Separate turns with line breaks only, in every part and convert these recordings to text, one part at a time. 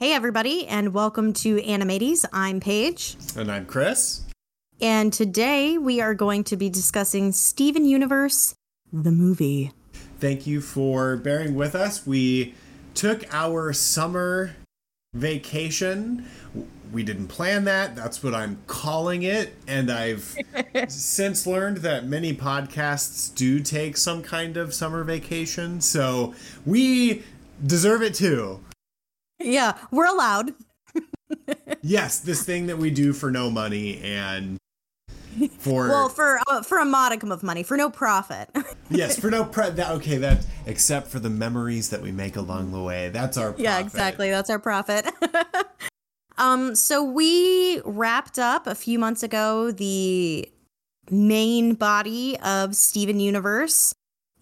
Hey, everybody, and welcome to Animates. I'm Paige.
And I'm Chris.
And today we are going to be discussing Steven Universe, the movie.
Thank you for bearing with us. We took our summer vacation. We didn't plan that. That's what I'm calling it. And I've since learned that many podcasts do take some kind of summer vacation. So we deserve it too.
Yeah, we're allowed.
yes, this thing that we do for no money and for
well for uh, for a modicum of money for no profit.
yes, for no pre- that, okay that except for the memories that we make along the way. That's our profit.
yeah exactly that's our profit. um, so we wrapped up a few months ago the main body of Steven Universe.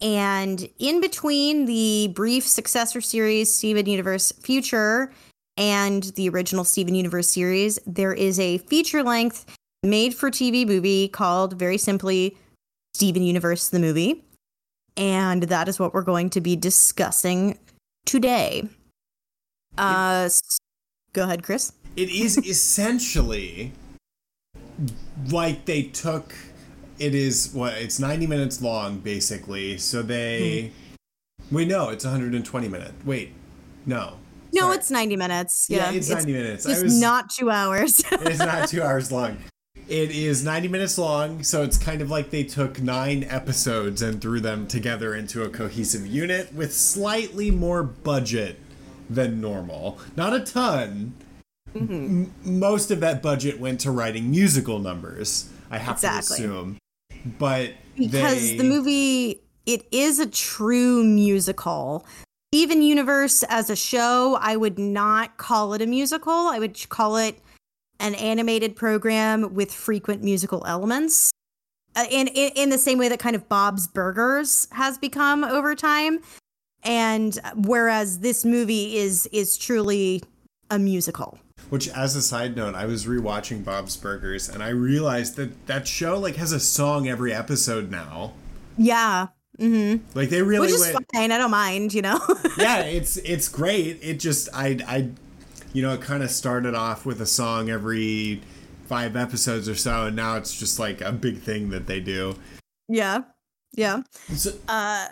And in between the brief successor series, Steven Universe Future, and the original Steven Universe series, there is a feature length made for TV movie called very simply Steven Universe the movie. And that is what we're going to be discussing today. Uh, go ahead, Chris.
It is essentially like they took it is what it's 90 minutes long basically so they hmm. wait no it's 120 minutes wait no
no Sorry. it's 90 minutes yeah,
yeah it's, it's 90 minutes
it's was, not two hours
it's not two hours long it is 90 minutes long so it's kind of like they took nine episodes and threw them together into a cohesive unit with slightly more budget than normal not a ton mm-hmm. M- most of that budget went to writing musical numbers i have exactly. to assume but
because
they...
the movie it is a true musical. Steven Universe as a show, I would not call it a musical. I would call it an animated program with frequent musical elements. Uh, in, in in the same way that kind of Bob's Burgers has become over time, and whereas this movie is is truly a musical.
Which, as a side note, I was rewatching Bob's Burgers and I realized that that show like has a song every episode now.
Yeah. Mm-hmm.
Like they really
Which is went, fine. I don't mind. You know.
yeah, it's it's great. It just I I, you know, it kind of started off with a song every five episodes or so, and now it's just like a big thing that they do.
Yeah. Yeah. So, uh.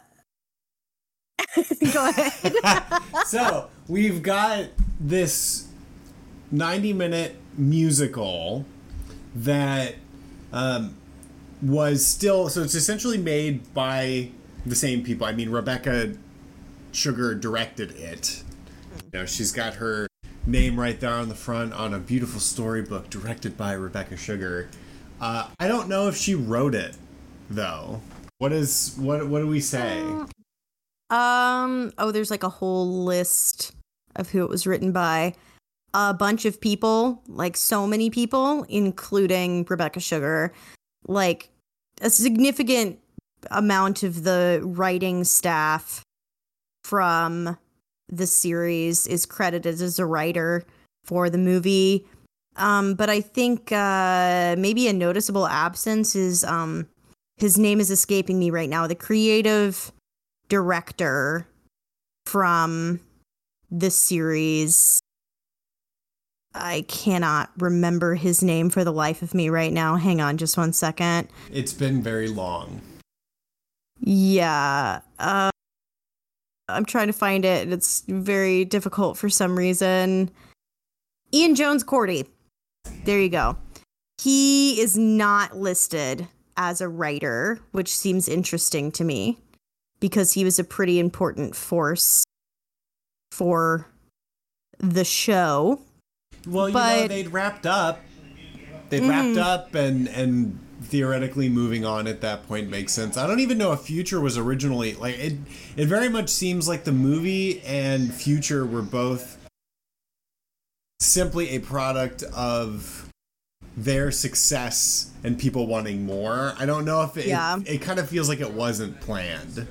Go ahead.
so we've got this 90 minute musical that um, was still so it's essentially made by the same people. I mean, Rebecca Sugar directed it. You know, she's got her name right there on the front on a beautiful storybook directed by Rebecca Sugar. Uh, I don't know if she wrote it though. What is what? What do we say?
Um. Oh, there's like a whole list of who it was written by a bunch of people, like so many people, including Rebecca Sugar. Like a significant amount of the writing staff from the series is credited as a writer for the movie. Um, but I think uh, maybe a noticeable absence is um, his name is escaping me right now. The creative director from the series I cannot remember his name for the life of me right now. Hang on just one second.
It's been very long.
Yeah. Uh, I'm trying to find it. It's very difficult for some reason. Ian Jones-Quartey. There you go. He is not listed as a writer, which seems interesting to me because he was a pretty important force for the show.
Well, but, you know, they'd wrapped up. They'd mm. wrapped up and and theoretically moving on at that point makes sense. I don't even know if Future was originally like it it very much seems like the movie and Future were both simply a product of their success and people wanting more. I don't know if it yeah. it, it kind of feels like it wasn't planned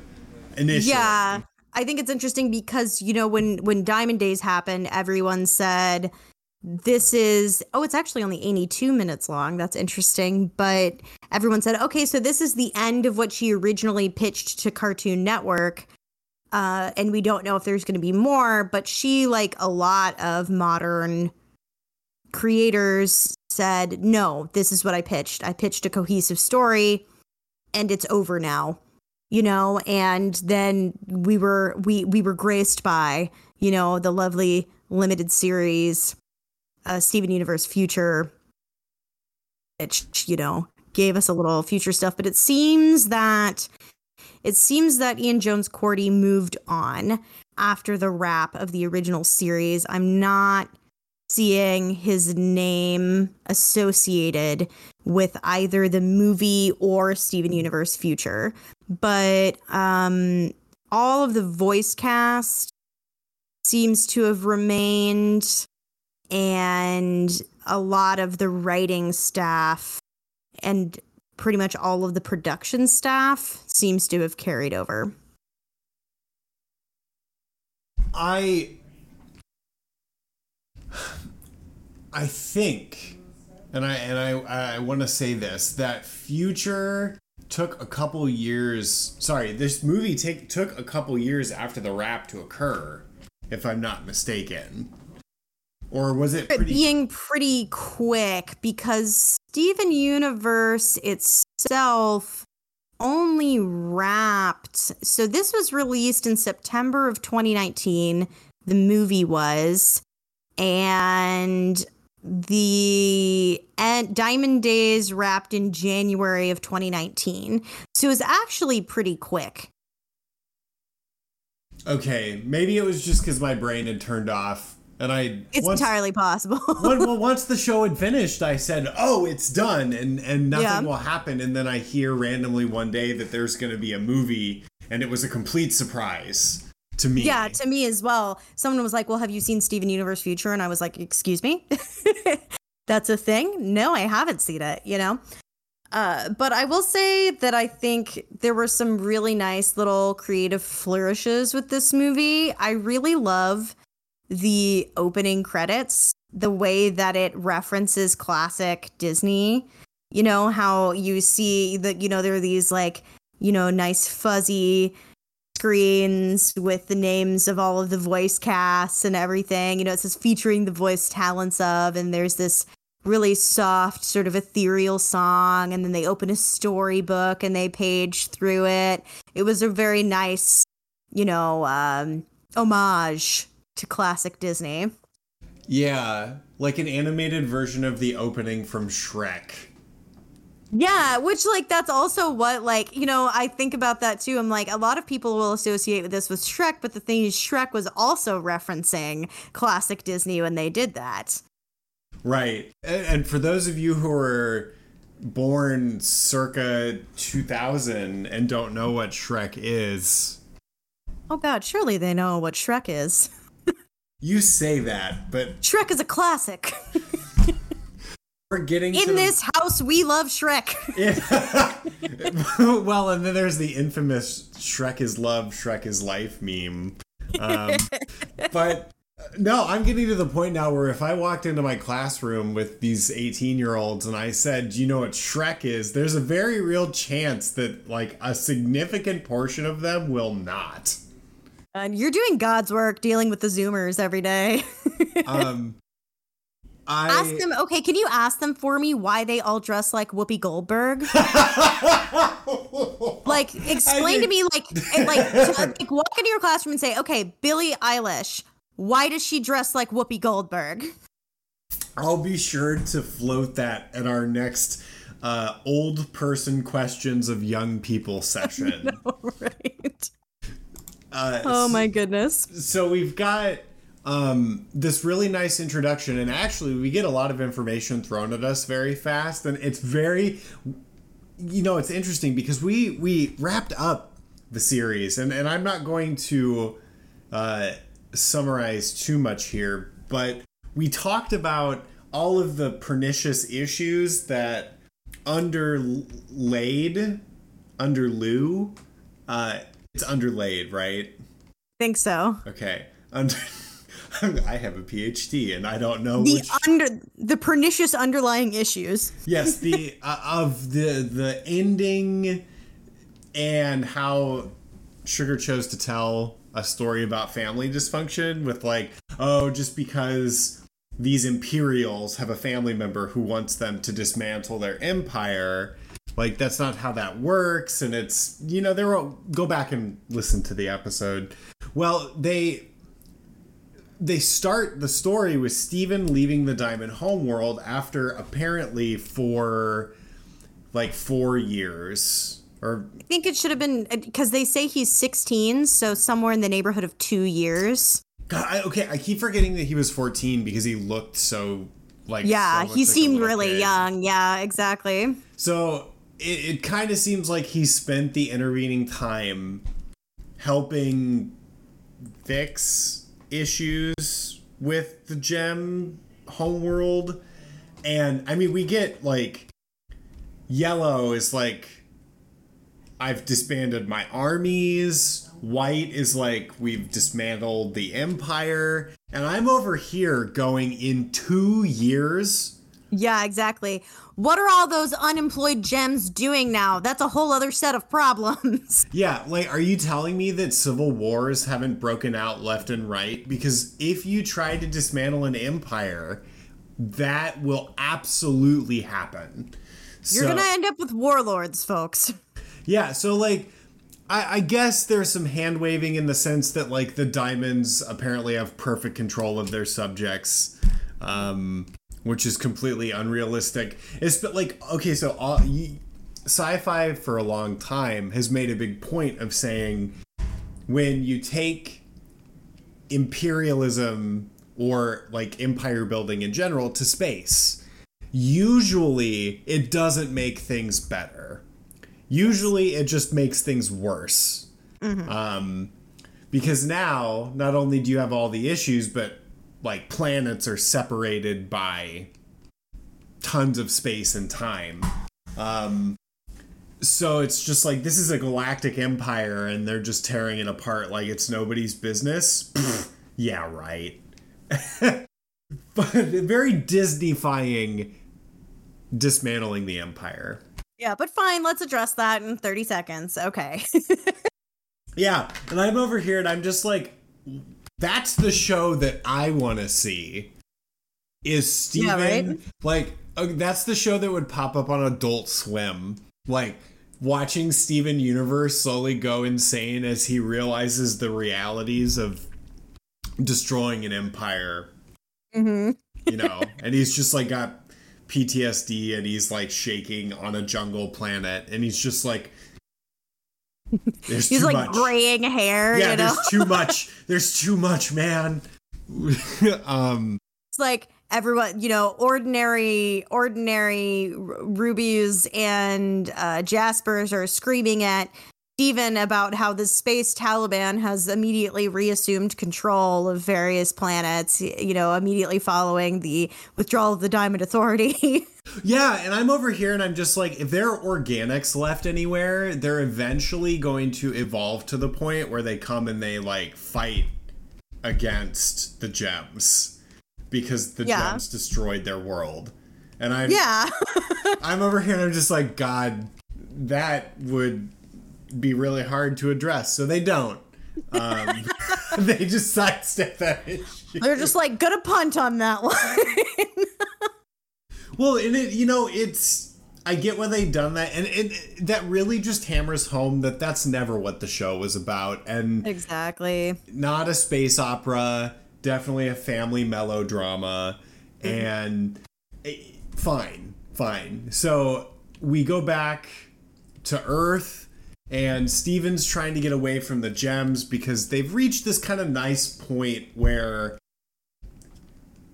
initially.
Yeah. I think it's interesting because you know when when Diamond Days happened, everyone said this is oh it's actually only 82 minutes long that's interesting but everyone said okay so this is the end of what she originally pitched to cartoon network Uh, and we don't know if there's going to be more, but she, like a lot of modern creators, said, no, this is what I pitched. I pitched a cohesive story and it's over now. You know, and then we were we we were graced by, you know, the lovely limited series uh Steven Universe Future which, you know, gave us a little future stuff, but it seems that it seems that Ian Jones-Quartey moved on after the wrap of the original series. I'm not seeing his name associated with either the movie or Steven Universe Future. But um, all of the voice cast seems to have remained, and a lot of the writing staff and pretty much all of the production staff seems to have carried over.
I I think and I and I I want to say this that future took a couple years sorry this movie take took a couple years after the wrap to occur if I'm not mistaken or was it
pretty being pretty quick because Steven Universe itself only wrapped so this was released in September of 2019 the movie was and the and Diamond Days wrapped in January of 2019 so it was actually pretty quick.
Okay maybe it was just cuz my brain had turned off and I
it's once, entirely possible.
when, well, once the show had finished, I said, "Oh, it's done," and and nothing yeah. will happen. And then I hear randomly one day that there's going to be a movie, and it was a complete surprise to me.
Yeah, to me as well. Someone was like, "Well, have you seen Steven Universe Future?" And I was like, "Excuse me." That's a thing? No, I haven't seen it, you know? Uh, but I will say that I think there were some really nice little creative flourishes with this movie. I really love the opening credits, the way that it references classic Disney. You know, how you see that, you know, there are these like, you know, nice fuzzy screens with the names of all of the voice casts and everything. You know, it says featuring the voice talents of, and there's this really soft, sort of ethereal song. And then they open a storybook and they page through it. It was a very nice, you know, um, homage to classic Disney.
Yeah, like an animated version of the opening from Shrek.
Yeah, which like that's also what like, you know, I think about that too. I'm like a lot of people will associate this with Shrek, but the thing is Shrek was also referencing classic Disney when they did that.
Right. And for those of you who are born circa 2000 and don't know what Shrek is.
Oh god, surely they know what Shrek is.
You say that, but
Shrek is a classic.
we're getting
in this house. We love Shrek.
Yeah. well, and then there's the infamous "Shrek is love, Shrek is life" meme. Um, but no, I'm getting to the point now where if I walked into my classroom with these 18 year olds and I said, Do you know what Shrek is? There's a very real chance that, like, a significant portion of them will not.
And you're doing God's work dealing with the Zoomers every day. um, I ask them. Okay, can you ask them for me why they all dress like Whoopi Goldberg? like, explain to me, like, like, like, walk into your classroom and say, "Okay, Billie Eilish, why does she dress like Whoopi Goldberg?"
I'll be sure to float that at our next uh, old person questions of young people session. know, right?
Uh, oh my goodness!
So we've got um, this really nice introduction, and actually, we get a lot of information thrown at us very fast, and it's very, you know, it's interesting because we we wrapped up the series, and and I'm not going to uh, summarize too much here, but we talked about all of the pernicious issues that underlaid under Lou uh, it's underlaid, right?
Think so.
Okay. Under I have a PhD and I don't know
the
which...
under the pernicious underlying issues.
yes, the uh, of the the ending and how Sugar chose to tell a story about family dysfunction with like, oh, just because these Imperials have a family member who wants them to dismantle their empire, like that's not how that works. And it's you know there go back and listen to the episode. Well, they they start the story with Steven leaving the Diamond Homeworld after apparently for like four years or
I think it should have been uh, because they say he's 16, so somewhere in the neighborhood of two years.
God, I, okay, I keep forgetting that he was 14 because he looked so like
yeah,
so
he
like
seemed really kid. young. Yeah, exactly.
So it, it kind of seems like he spent the intervening time helping fix issues with the gem homeworld. And i mean we get like yellow is like i've disbanded my armies. White is like we've dismantled the empire. And i'm over here going in two years.
Yeah, exactly. What are all those unemployed gems doing now? That's a whole other set of problems.
Yeah, like, are you telling me that civil wars haven't broken out left and right? Because if you try to dismantle an empire, that will absolutely happen.
You're so, gonna end up with warlords, folks.
Yeah, so like, I, I guess there's some hand waving in the sense that like the diamonds apparently have perfect control of their subjects. Um, which is completely unrealistic. It's like okay, so all, sci-fi for a long time has made a big point of saying when you take imperialism or like empire building in general to space, usually it doesn't make things better. Usually it just makes things worse. Mm-hmm. Um, because now not only do you have all the issues, but like planets are separated by tons of space and time. Um, so it's just like this is a galactic empire and they're just tearing it apart like it's nobody's business. yeah, right. but very Disneyfying dismantling the empire.
Yeah, but fine, let's address that in 30 seconds. Okay.
yeah, and I'm over here and I'm just like that's the show that I want to see. Is Steven yeah, right? like uh, that's the show that would pop up on Adult Swim, like watching Steven Universe slowly go insane as he realizes the realities of destroying an empire.
Mm-hmm.
you know, and he's just like got PTSD and he's like shaking on a jungle planet and he's just like
there's He's like much. graying hair.
Yeah,
you
know? there's too much. There's too much, man. um,
it's like everyone, you know, ordinary, ordinary rubies and uh, jaspers are screaming at Steven about how the space Taliban has immediately reassumed control of various planets, you know, immediately following the withdrawal of the Diamond Authority.
yeah, and I'm over here and I'm just like, if there are organics left anywhere, they're eventually going to evolve to the point where they come and they like fight against the gems because the yeah. gems destroyed their world. And I'm
Yeah.
I'm over here and I'm just like, God, that would be really hard to address, so they don't. Um, they just sidestep that issue.
They're just like gonna punt on that one.
well, and it, you know, it's I get why they've done that, and it, that really just hammers home that that's never what the show was about, and
exactly
not a space opera, definitely a family melodrama, mm-hmm. and it, eh, fine, fine. So we go back to Earth and Steven's trying to get away from the gems because they've reached this kind of nice point where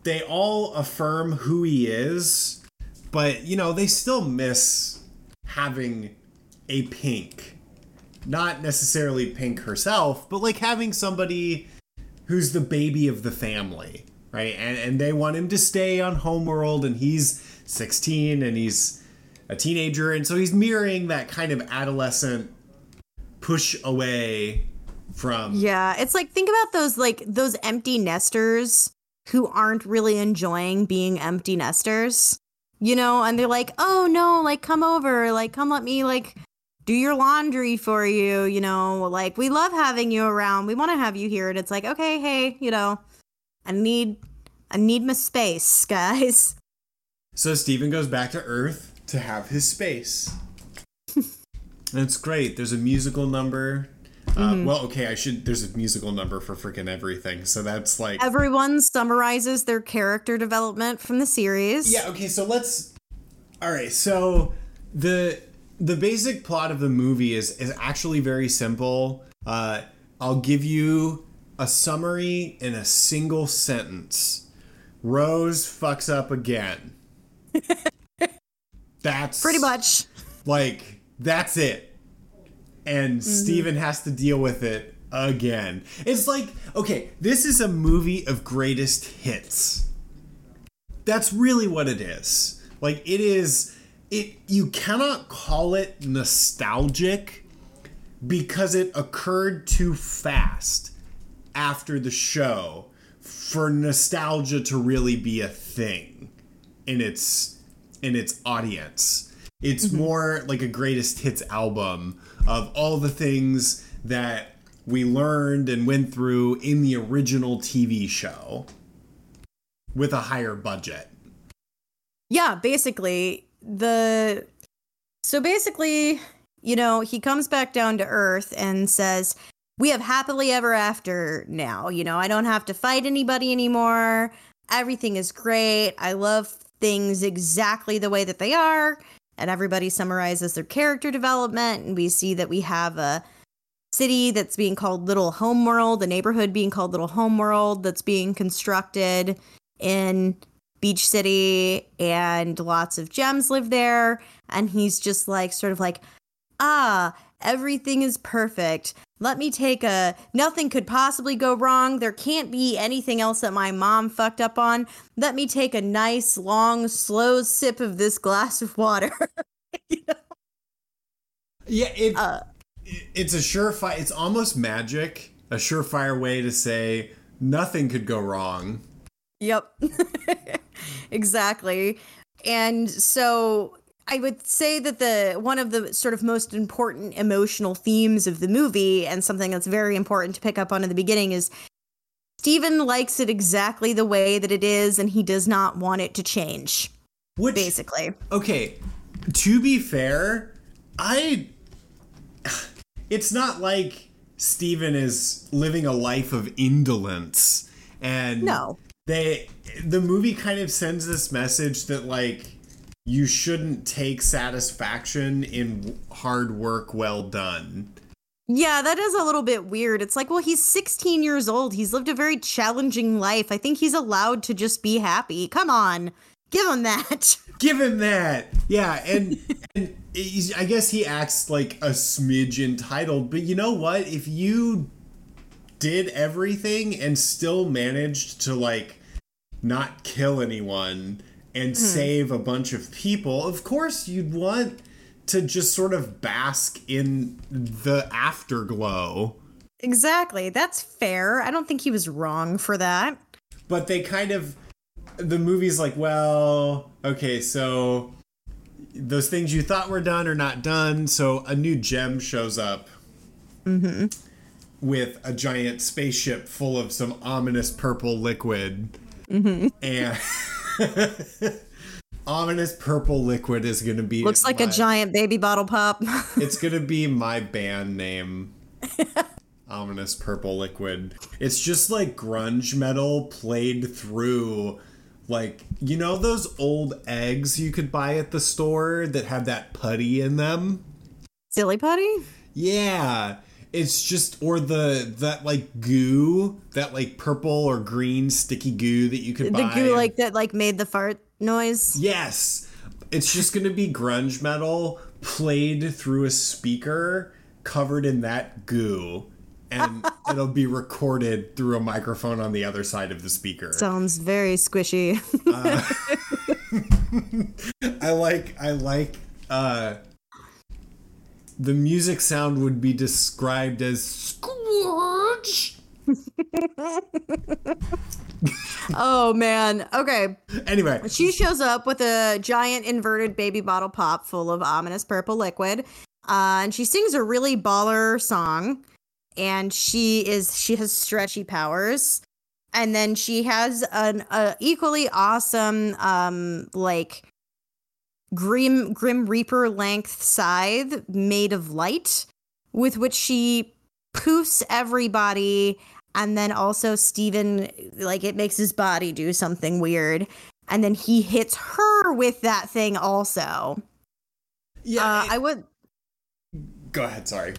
they all affirm who he is, but you know, they still miss having a pink. Not necessarily pink herself, but like having somebody who's the baby of the family, right? And and they want him to stay on Homeworld and he's 16 and he's a teenager and so he's mirroring that kind of adolescent push away from
Yeah, it's like think about those like those empty nesters who aren't really enjoying being empty nesters. You know, and they're like, "Oh no, like come over, like come let me like do your laundry for you, you know, like we love having you around. We want to have you here. And it's like, okay, hey, you know, I need I need my space, guys.
So Steven goes back to Earth to have his space. That's great. There's a musical number. Uh,
Mm-hmm.
well, okay, I should. There's a musical number for freaking everything. So that's like.
Everyone summarizes their character development from the series.
Yeah. Okay. So let's. All right. So the the basic plot of the movie is is actually very simple. Uh, I'll give you a summary in a single sentence. Rose fucks up again. That's
Pretty much.
like that's it. And mm-hmm. Steven has to deal with it again. It's like, okay, this is a movie of greatest hits. That's really what it is. Like it is it you cannot call it nostalgic because it occurred too fast after the show for nostalgia to really be a thing in its in its audience. It's mm-hmm. more like a greatest hits album of all the things that we learned and went through in the original TV show with a higher budget.
Yeah, basically the so basically, you know, he comes back down to earth and says, "We have happily ever after now. You know, I don't have to fight anybody anymore. Everything is great. I love things exactly the way that they are." And everybody summarizes their character development and we see that we have a city that's being called Little Homeworld, a neighborhood being called Little Homeworld that's being constructed in Beach City, and lots of gems live there. And he's just like, sort of like, ah, everything is perfect. Let me take a, nothing could possibly go wrong. There can't be anything else that my mom fucked up on. Let me take a nice, long, slow sip of this glass of water.
Yeah, it,
Uh.
it's a surefire. It's almost magic. A surefire way to say nothing could go wrong.
Yep. exactly. And so I would say that the one of the sort of most important emotional themes of the movie and something that's very important to pick up on in the beginning is Steven likes it exactly the way that it is and he does not want it to change,
Which
basically.
okay, to be fair, I it's not like Steven is living a life of indolence and
No.
they the movie kind of sends this message that like you shouldn't take satisfaction in hard work well done.
Yeah, that is a little bit weird. It's like, well, he's 16 years old. He's lived a very challenging life. I think he's allowed to just be happy. Come on. Give him that.
Give him that. Yeah, and and I guess he acts like a smidge entitled, but you know what? If you did everything and still managed to like not kill anyone and mm-hmm. save a bunch of people, of course you'd want to just sort of bask in the afterglow.
Exactly. That's fair. I don't think he was wrong for that.
but they kind of the movie's like well okay so those things you thought were done are not done so a new gem shows up mm-hmm. with a giant spaceship full of some ominous purple liquid mm-hmm. and ominous purple liquid is gonna be
Looks like a giant baby bottle pop.
it's gonna be my band name. Ominous purple liquid. It's just like grunge metal played through like you know those old eggs you could buy at the store that have that putty in them?
Silly putty?
Yeah. It's just or the that like goo, that like purple or green sticky goo that you could buy.
The
buy.
goo like that like made the fart noise.
Yes. It's just going to be grunge metal played through a speaker covered in that goo. And it'll be recorded through a microphone on the other side of the speaker.
Sounds very squishy.
I like, I like, uh, the music sound would be described as squirge.
oh man. Okay.
Anyway,
She shows up with a giant inverted baby bottle pop full of ominous purple liquid. Uh, and she sings a really baller song. And she is she has stretchy powers. And then she has an a equally awesome um like grim grim reaper length scythe made of light with which she poofs everybody and then also Steven like it makes his body do something weird and then he hits her with that thing also.
Yeah,
Uh,
it-
I would
go ahead. Sorry.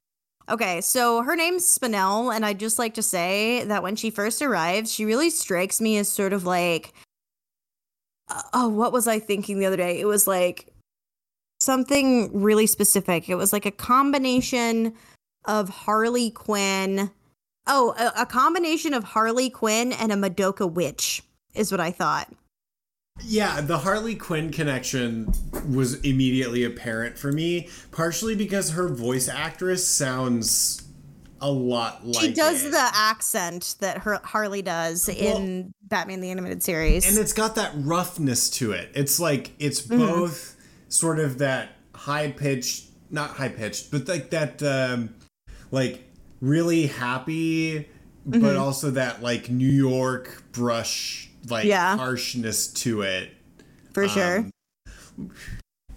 Okay, so her name's Spinel, and I'd just like to say that when she first arrives, she really strikes me as sort of like, oh, what was I thinking the other day? It was like something really specific. It was like a combination of Harley Quinn. Oh, a, a combination of Harley Quinn and a Madoka witch is what I thought.
Yeah, the Harley Quinn connection was immediately apparent for me, partially because her voice actress sounds a lot like
she does
it.
the accent that her Harley does in Batman the Animated Series.
and it's got that roughness to it. It's like it's
Mm-hmm.
both sort of that high pitched, not high pitched, but like that um like really happy but
Mm-hmm.
also that like New York brush like
Yeah.
harshness to it.
for sure.
Um,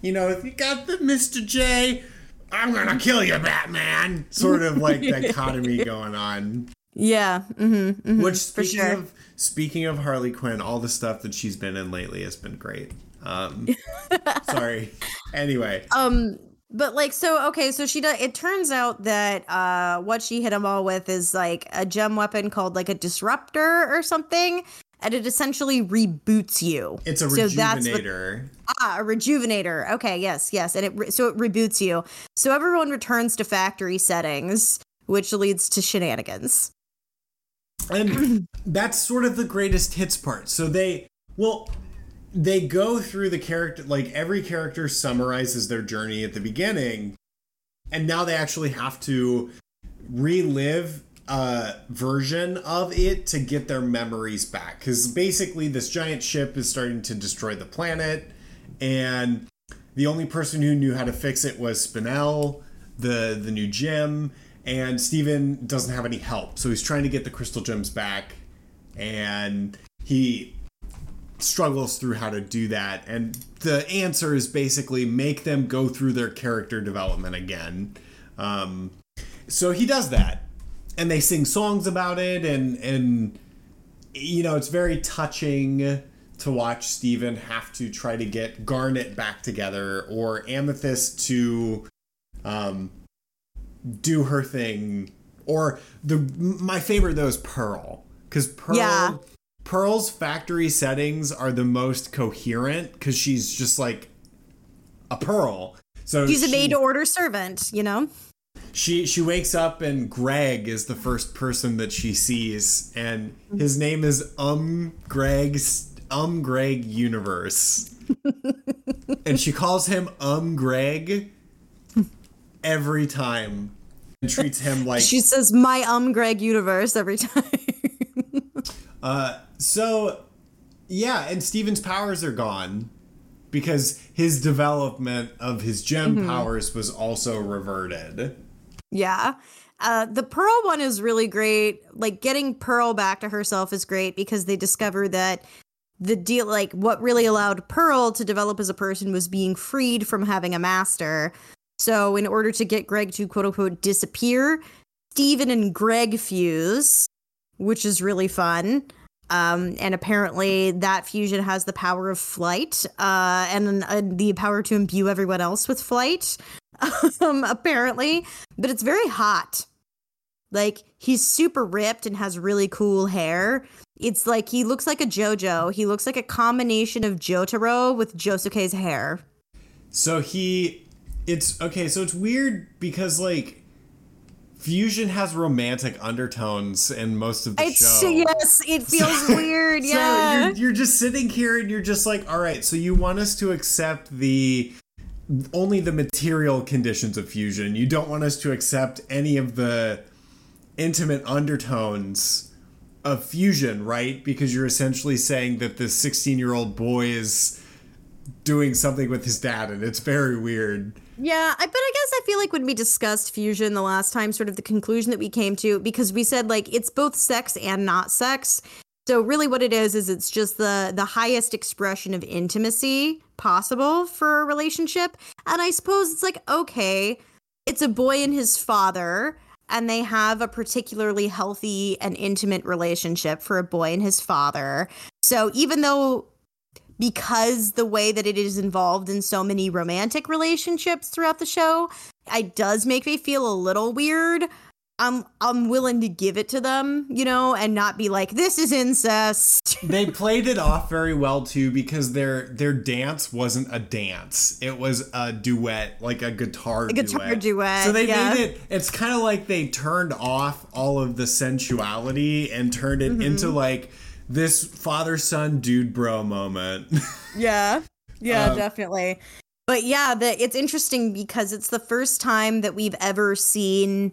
You know, if you got the Mr. J, I'm gonna kill you, Batman. Sort of like dichotomy going on.
Yeah. Mm-hmm,
Which
for
speaking
sure.
of speaking of Harley Quinn, all the stuff that she's been in lately has been great. Um, sorry. Anyway,
Um, but like, so okay, so she does. It turns out that uh, what she hit them all with is like a gem weapon called like a disruptor or something, and it essentially reboots you.
it's a
So that's what-
rejuvenator.
Ah, a rejuvenator. Okay, yes, yes, and it re- so it reboots you. So everyone returns to factory settings, which leads to shenanigans.
and that's sort of the greatest hits part. So they well they go through the character like every character summarizes their journey at the beginning and now they actually have to relive a version of it to get their memories back cuz basically this giant ship is starting to destroy the planet and the only person who knew how to fix it was Spinel, the the new gem, and Steven doesn't have any help. So he's trying to get the crystal gems back and he struggles through how to do that. And the answer is basically make them go through their character development again. Um, so he does that. And they sing songs about it and and you know, it's very touching to watch Steven have to try to get Garnet back together or Amethyst to um, do her thing. Or the my favorite though is Pearl because Pearl
Yeah.
Pearl's factory settings are the most coherent because she's just like a pearl. So
She's a
she-
made to order servant, you know?
she she wakes up and Greg is the first person that she sees, and his name is Um Greg's Um Greg Universe, and she calls him Um Greg every time, and treats him like
She says, my um Greg universe every time.
So. Yeah, and Steven's powers are gone because his development of his gem powers was also reverted.
Yeah. Uh, the Pearl one is really great. Like getting Pearl back to herself is great because they discover that the deal, like what really allowed Pearl to develop as a person was being freed from having a master. So, in order to get Greg to quote unquote disappear, Steven and Greg fuse, which is really fun. Um, and apparently, that fusion has the power of flight uh, and uh, the power to imbue everyone else with flight. um, apparently, but it's very hot. Like he's super ripped and has really cool hair. It's like he looks like a JoJo. He looks like a combination of Jotaro with Josuke's hair.
So he it's okay, so it's weird because like Fusion has romantic undertones in most of the
It's
show.
yes, it feels weird. Yeah, So
you're, you're just sitting here and you're just like, all right, so you want us to accept the only the material conditions of fusion. You don't want us to accept any of the intimate undertones of fusion, right? Because you're essentially saying that this 16 year old boy is doing something with his dad, and it's very weird.
Yeah, I, but I guess I feel like when we discussed fusion the last time, sort of the conclusion that we came to, because we said like it's both sex and not sex. So really, what it is is it's just the the highest expression of intimacy possible for a relationship. And I suppose it's like okay, it's a boy and his father, and they have a particularly healthy and intimate relationship for a boy and his father. So even though because the way that it is involved in so many romantic relationships throughout the show, it does make me feel a little weird. I'm I'm willing to give it to them, you know, and not be like this is incest.
they played it off very well too because their their dance wasn't a dance; it was a duet, like a guitar
a guitar
duet.
duet.
So they
yeah.
made it. It's kind of like they turned off all of the sensuality and turned it
Mm-hmm.
into like this father son dude bro moment.
Yeah. Yeah,
Um,
definitely. But yeah, the, it's interesting because it's the first time that we've ever seen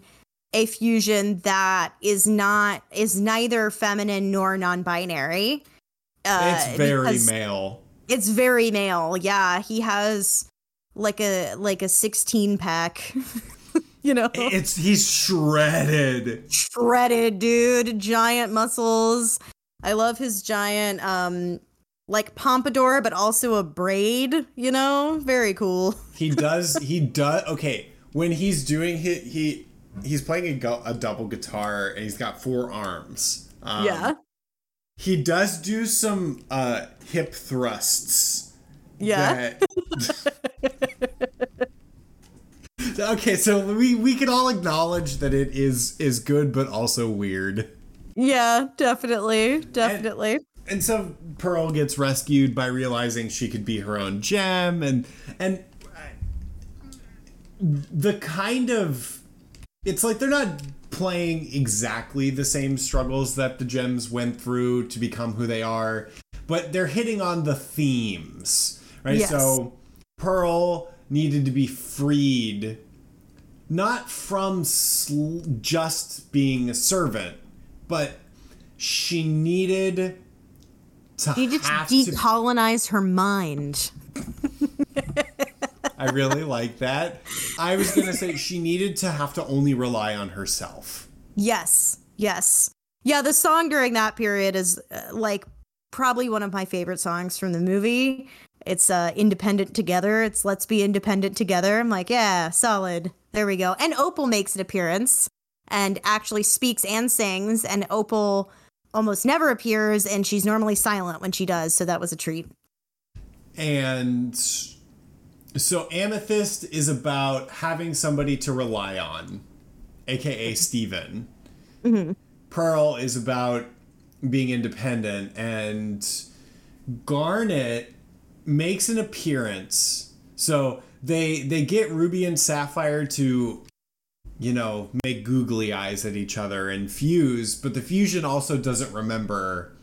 a fusion that is not is neither feminine nor non-binary. Uh,
it's very male.
It's very male. Yeah, he has like a like a 16 pack. you know,
It's he's shredded.
shredded dude, giant muscles. I love his giant um like pompadour but also a braid, you know? Very cool.
He does. He does. Okay, when he's doing he he he's playing a, gu- a double guitar and he's got four arms. Um,
yeah.
He does do some uh, hip thrusts.
Yeah.
that- okay, so we we can all acknowledge that it is is good, but also weird.
Yeah, definitely. Definitely.
and so Pearl gets rescued by realizing she could be her own gem, and and the kind of it's like they're not playing exactly the same struggles that the gems went through to become who they are, but they're hitting on the themes, right?
Yes.
So Pearl needed to be freed not from sl- just being a servant, but she needed to
to
have to.
decolonize her mind.
I really like that. I was gonna say she needed to have to only rely on herself.
Yes. Yes. Yeah, the song during that period is uh, like probably one of my favorite songs from the movie. It's uh Independent Together. It's Let's Be Independent Together. I'm like, yeah, solid. There we go. And Opal makes an appearance and actually speaks and sings and Opal almost never appears and she's normally silent when she does, so that was a treat.
And so Amethyst is about having somebody to rely on, aka Steven. Mm-hmm. Pearl is about being independent, and Garnet makes an appearance. So they they get Ruby and Sapphire to you know, make googly eyes at each other and fuse, but the fusion also doesn't remember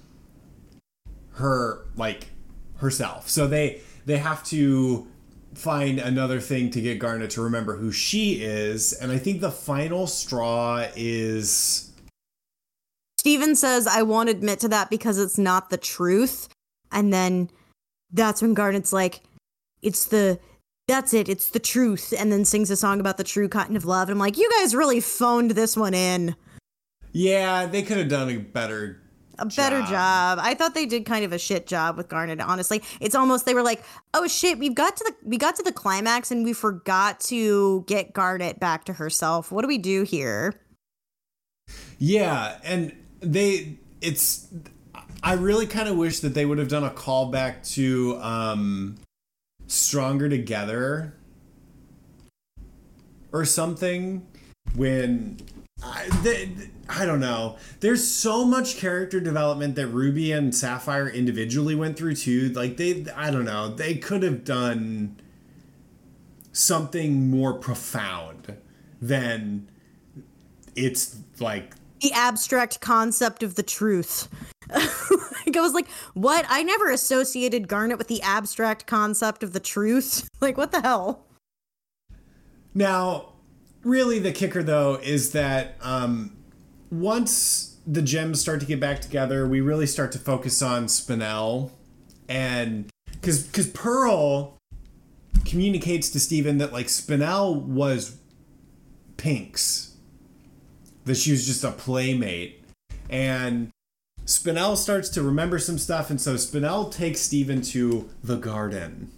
her like herself. So they they have to find another thing to get Garnet to remember who she is, and I think the final straw is
Steven says, I won't admit to that because it's not the truth. And then that's when Garnet's like, it's the, that's it, it's the truth. And then sings a song about the true kind of love. And I'm like, you guys really phoned this one in.
yeah, they could have done a better
A better
Job.
job. I thought they did kind of a shit job with Garnet, honestly. It's almost, they were like, oh shit, we've got to the, we got to the climax and we forgot to get Garnet back to herself. What do we do here?
Yeah, and they it's I really kind of wish that they would have done a callback to um Stronger Together or something when I, they, I don't know. There's so much character development that Ruby and Sapphire individually went through too. Like they I don't know. They could have done something more profound than it's like
the abstract concept of the truth. like I was like, what? I never associated Garnet with the abstract concept of the truth. like, what the hell?
Now, really, the kicker though is that um, once the gems start to get back together, we really start to focus on Spinel, and because because Pearl communicates to Steven that like Spinel was Pink's, that she was just a playmate, and Spinel starts to remember some stuff, and so Spinel takes Steven to the garden.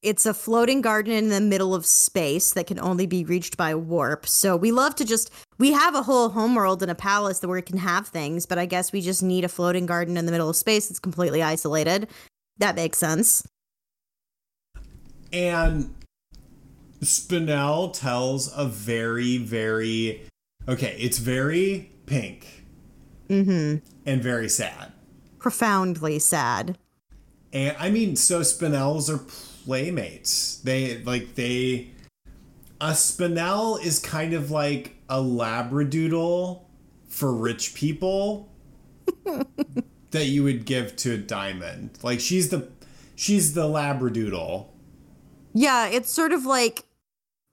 It's a floating garden in the middle of space that can only be reached by warp. So we love to just we have a whole homeworld and a palace where we can have things, but I guess we just need a floating garden in the middle of space that's completely isolated. That makes sense.
And Spinel tells a very, very okay, it's very pink.
Mm-hmm.
And very sad.
Profoundly sad.
And I mean, so Spinels are playmates. They like they a spinel is kind of like a labradoodle for rich people that you would give to a diamond. Like she's the she's the labradoodle.
Yeah, it's sort of like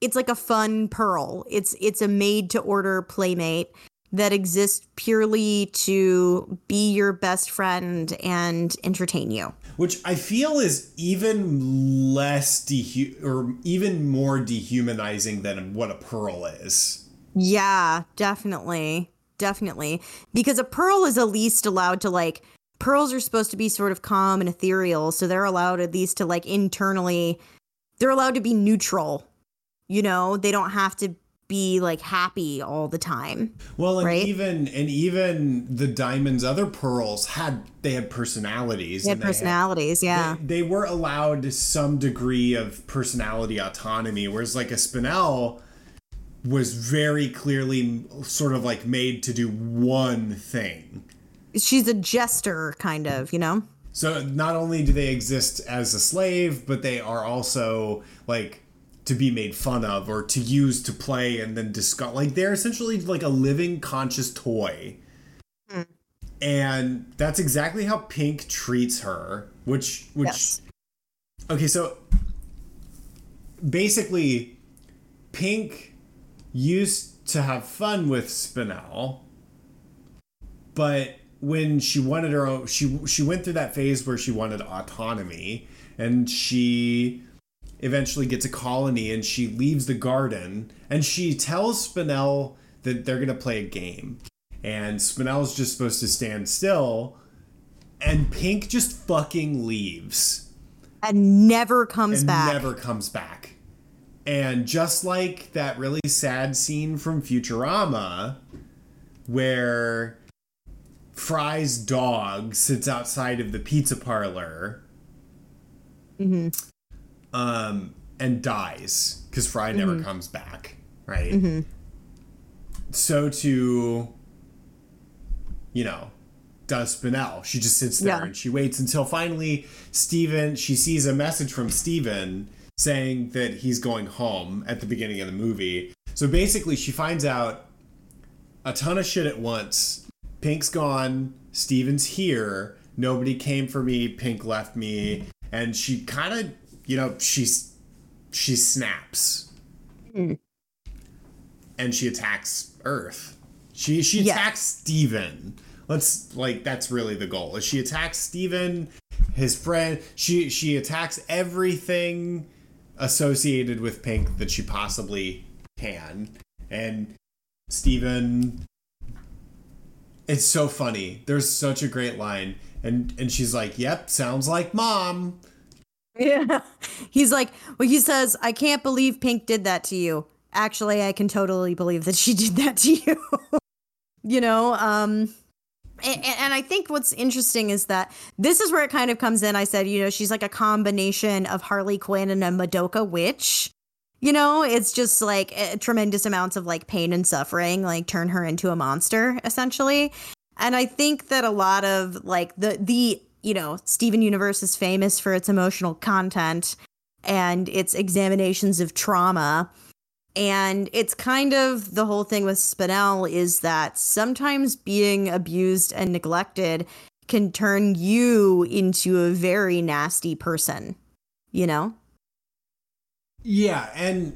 it's like a fun pearl. It's it's a made to order playmate that exist purely to be your best friend and entertain you.
Which I feel is even less dehu- or even more dehumanizing than what a pearl is.
Yeah, definitely. Definitely. Because a pearl is at least allowed to like pearls are supposed to be sort of calm and ethereal, so they're allowed at least to like internally they're allowed to be neutral. You know, they don't have to be like happy all the time.
Well, and
right?
even and even the diamonds, other pearls had they had personalities.
They had personalities,
they
yeah.
They, they, were allowed some degree of personality autonomy, whereas like a spinel was very clearly sort of like made to do one thing.
She's a jester, kind of, you know.
So not only do they exist as a slave, but they are also like to be made fun of or to use to play and then discuss. Like they're essentially like a living conscious toy. Mm. And that's exactly how Pink treats her, which which yes. Okay, so basically Pink used to have fun with Spinel, but when she wanted her own she she went through that phase where she wanted autonomy and she eventually gets a colony and she leaves the garden and she tells Spinel that they're going to play a game. And Spinel's just supposed to stand still. And Pink just fucking leaves.
And never comes
and
back.
Never comes back. And just like that really sad scene from Futurama, where Fry's dog sits outside of the pizza parlor.
Mm-hmm
um, and dies because Fry mm-hmm. never comes back, right? Mm-hmm. So to, you know, does Spinel. She just sits there yeah. and she waits until finally Steven, she sees a message from Steven saying that he's going home at the beginning of the movie. So basically, she finds out a ton of shit at once. Pink's gone, Steven's here, nobody came for me, Pink left me, and she kind of you know, she's she snaps. Mm. And she attacks Earth. She she attacks Steven. Let's like that's really the goal. Is she attacks Steven, his friend. She she attacks everything associated with Pink that she possibly can. And Steven it's so funny. There's such a great line. And and she's like, "Yep, sounds like mom."
Yeah. He's like, well, he says, I can't believe Pink did that to you. Actually, I can totally believe that she did that to you. you know, um, and, and, I think what's interesting is that this is where it kind of comes in. I said, you know, she's like a combination of Harley Quinn and a Madoka witch. You know, it's just like a, tremendous amounts of like pain and suffering, like turn her into a monster, essentially. And I think that a lot of like the the you know, Steven Universe is famous for its emotional content and its examinations of trauma. And it's kind of the whole thing with Spinel is that sometimes being abused and neglected can turn you into a very nasty person, you know?
Yeah, and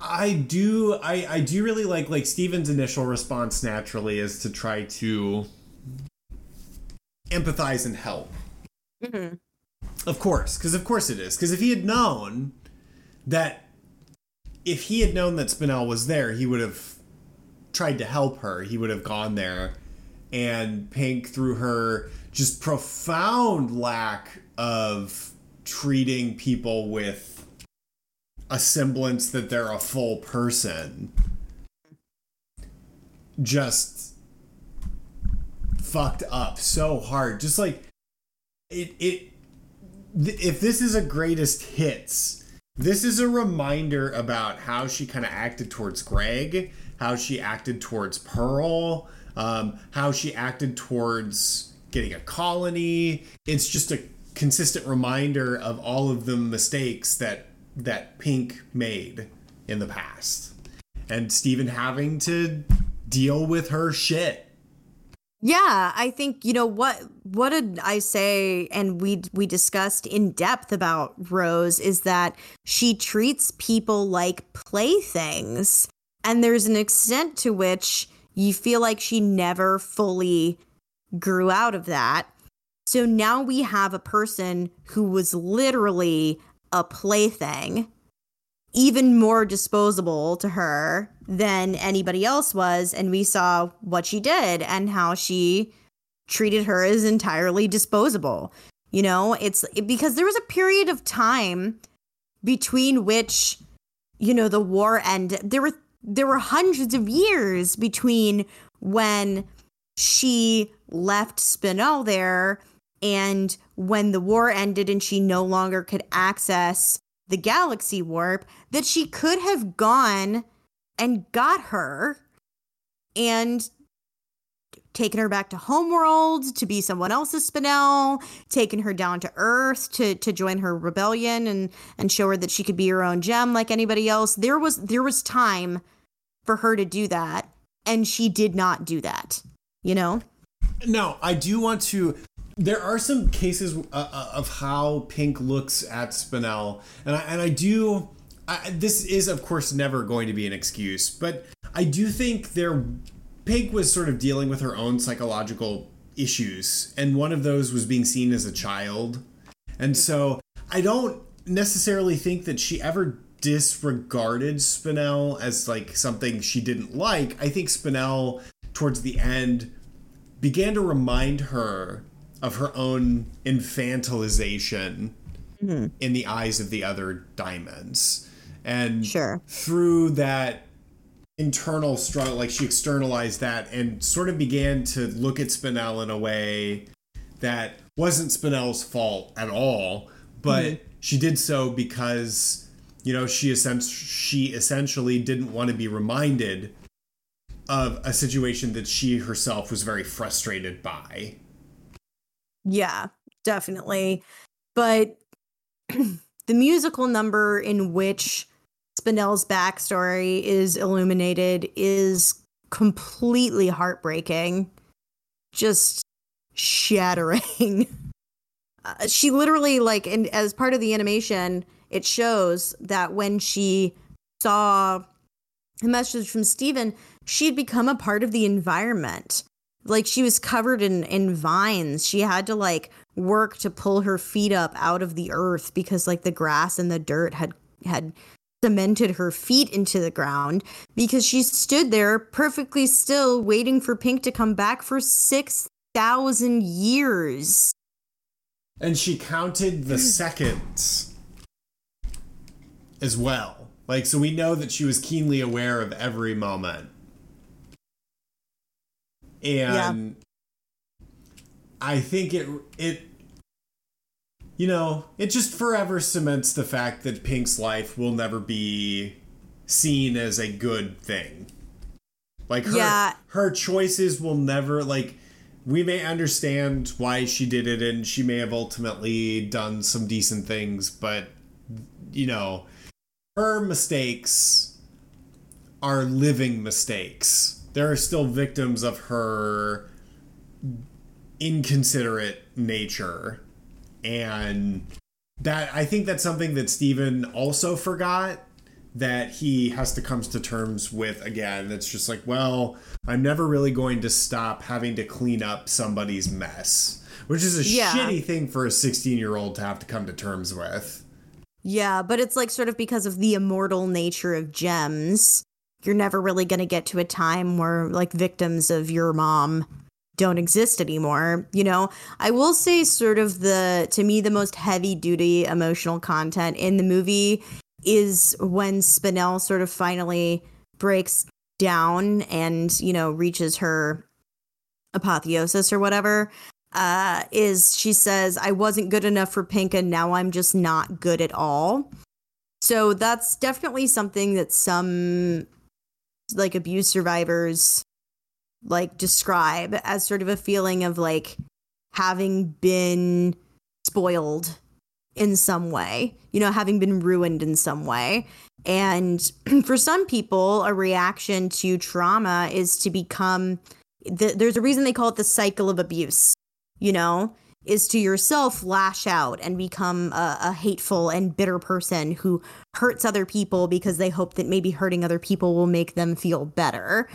I do I I do really like like Steven's initial response naturally is to try to empathize and help. Mm-hmm. Of course, because of course it is. Because if he had known that, if he had known that Spinel was there, he would have tried to help her. He would have gone there, and Pink, through her just profound lack of treating people with a semblance that they're a full person, just fucked up so hard. Just like it, it. Th- if this is a greatest hits, this is a reminder about how she kind of acted towards Greg, how she acted towards Pearl, um, how she acted towards getting a colony. It's just a consistent reminder of all of the mistakes that that Pink made in the past, and Steven having to deal with her shit
yeah, I think you know what what did I say and we we discussed in depth about Rose is that she treats people like playthings and there's an extent to which you feel like she never fully grew out of that. So now we have a person who was literally a plaything even more disposable to her than anybody else was. And we saw what she did and how she treated her as entirely disposable. You know, it's because there was a period of time between which, you know, the war ended. There were there were hundreds of years between when she left Spinel there and when the war ended and she no longer could access the galaxy warp that she could have gone and got her and taken her back to homeworld to be someone else's spinel taken her down to earth to to join her rebellion and and show her that she could be her own gem like anybody else there was there was time for her to do that and she did not do that you know
no i do want to there are some cases uh, uh, of how Pink looks at Spinel, and I, and I do. I, this is, of course, never going to be an excuse, but I do think there. Pink was sort of dealing with her own psychological issues, and one of those was being seen as a child, and so I don't necessarily think that she ever disregarded Spinel as like something she didn't like. I think Spinel, towards the end, began to remind her of her own infantilization mm-hmm. in the eyes of the other diamonds. And
sure.
through that internal struggle, like she externalized that and sort of began to look at Spinel in a way that wasn't Spinel's fault at all, but mm-hmm. she did so because you know she essentially she essentially didn't want to be reminded of a situation that she herself was very frustrated by.
Yeah, definitely. But the musical number in which Spinel's backstory is illuminated is completely heartbreaking, just shattering. uh, she literally, like, and as part of the animation, it shows that when she saw a message from Steven, she had become a part of the environment. Like she was covered in in vines. She had to like work to pull her feet up out of the earth because like the grass and the dirt had had cemented her feet into the ground because she stood there perfectly still waiting for pink to come back for 6000 years.
And she counted the seconds as well. Like so we know that she was keenly aware of every moment. And yeah. I think it it you know it just forever cements the fact that Pink's life will never be seen as a good thing. Like her yeah. her choices will never like we may understand why she did it and she may have ultimately done some decent things, but you know, her mistakes are living mistakes there are still victims of her inconsiderate nature and that I think that's something that Steven also forgot that he has to come to terms with again. That's just like, well, I'm never really going to stop having to clean up somebody's mess. which is a
Yeah.
shitty thing for a 16 year old to have to come to terms with.
Yeah, but it's like sort of because of the immortal nature of gems, you're never really going to get to a time where like victims of your mom don't exist anymore. You know, I will say, sort of the to me, the most heavy duty emotional content in the movie is when Spinel sort of finally breaks down and, you know, reaches her apotheosis or whatever uh, is she says, I wasn't good enough for Pink and now I'm just not good at all. So that's definitely something that some like abuse survivors like describe as sort of a feeling of like having been spoiled in some way, you know, having been ruined in some way. And for some people, a reaction to trauma is to become th- there's a reason they call it the cycle of abuse you know, is to yourself lash out and become a, a, hateful and bitter person who hurts other people because they hope that maybe hurting other people will make them feel better.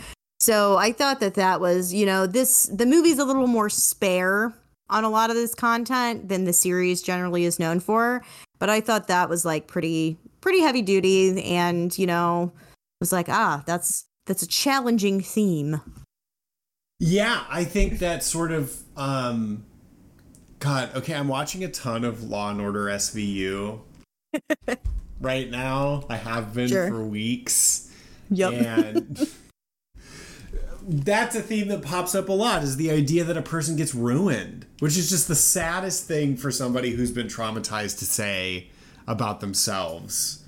So I thought that that was, you know, this, the movie's a little more spare on a lot of this content than the series generally is known for. But I thought that was like pretty, pretty heavy duty and, you know, was like, ah, that's, that's a challenging theme.
Yeah, I think that sort of um God, okay, I'm watching a ton of Law and Order SVU right now. I have been
Sure.
for weeks.
Yep.
And that's a theme that pops up a lot is the idea that a person gets ruined, which is just the saddest thing for somebody who's been traumatized to say about themselves.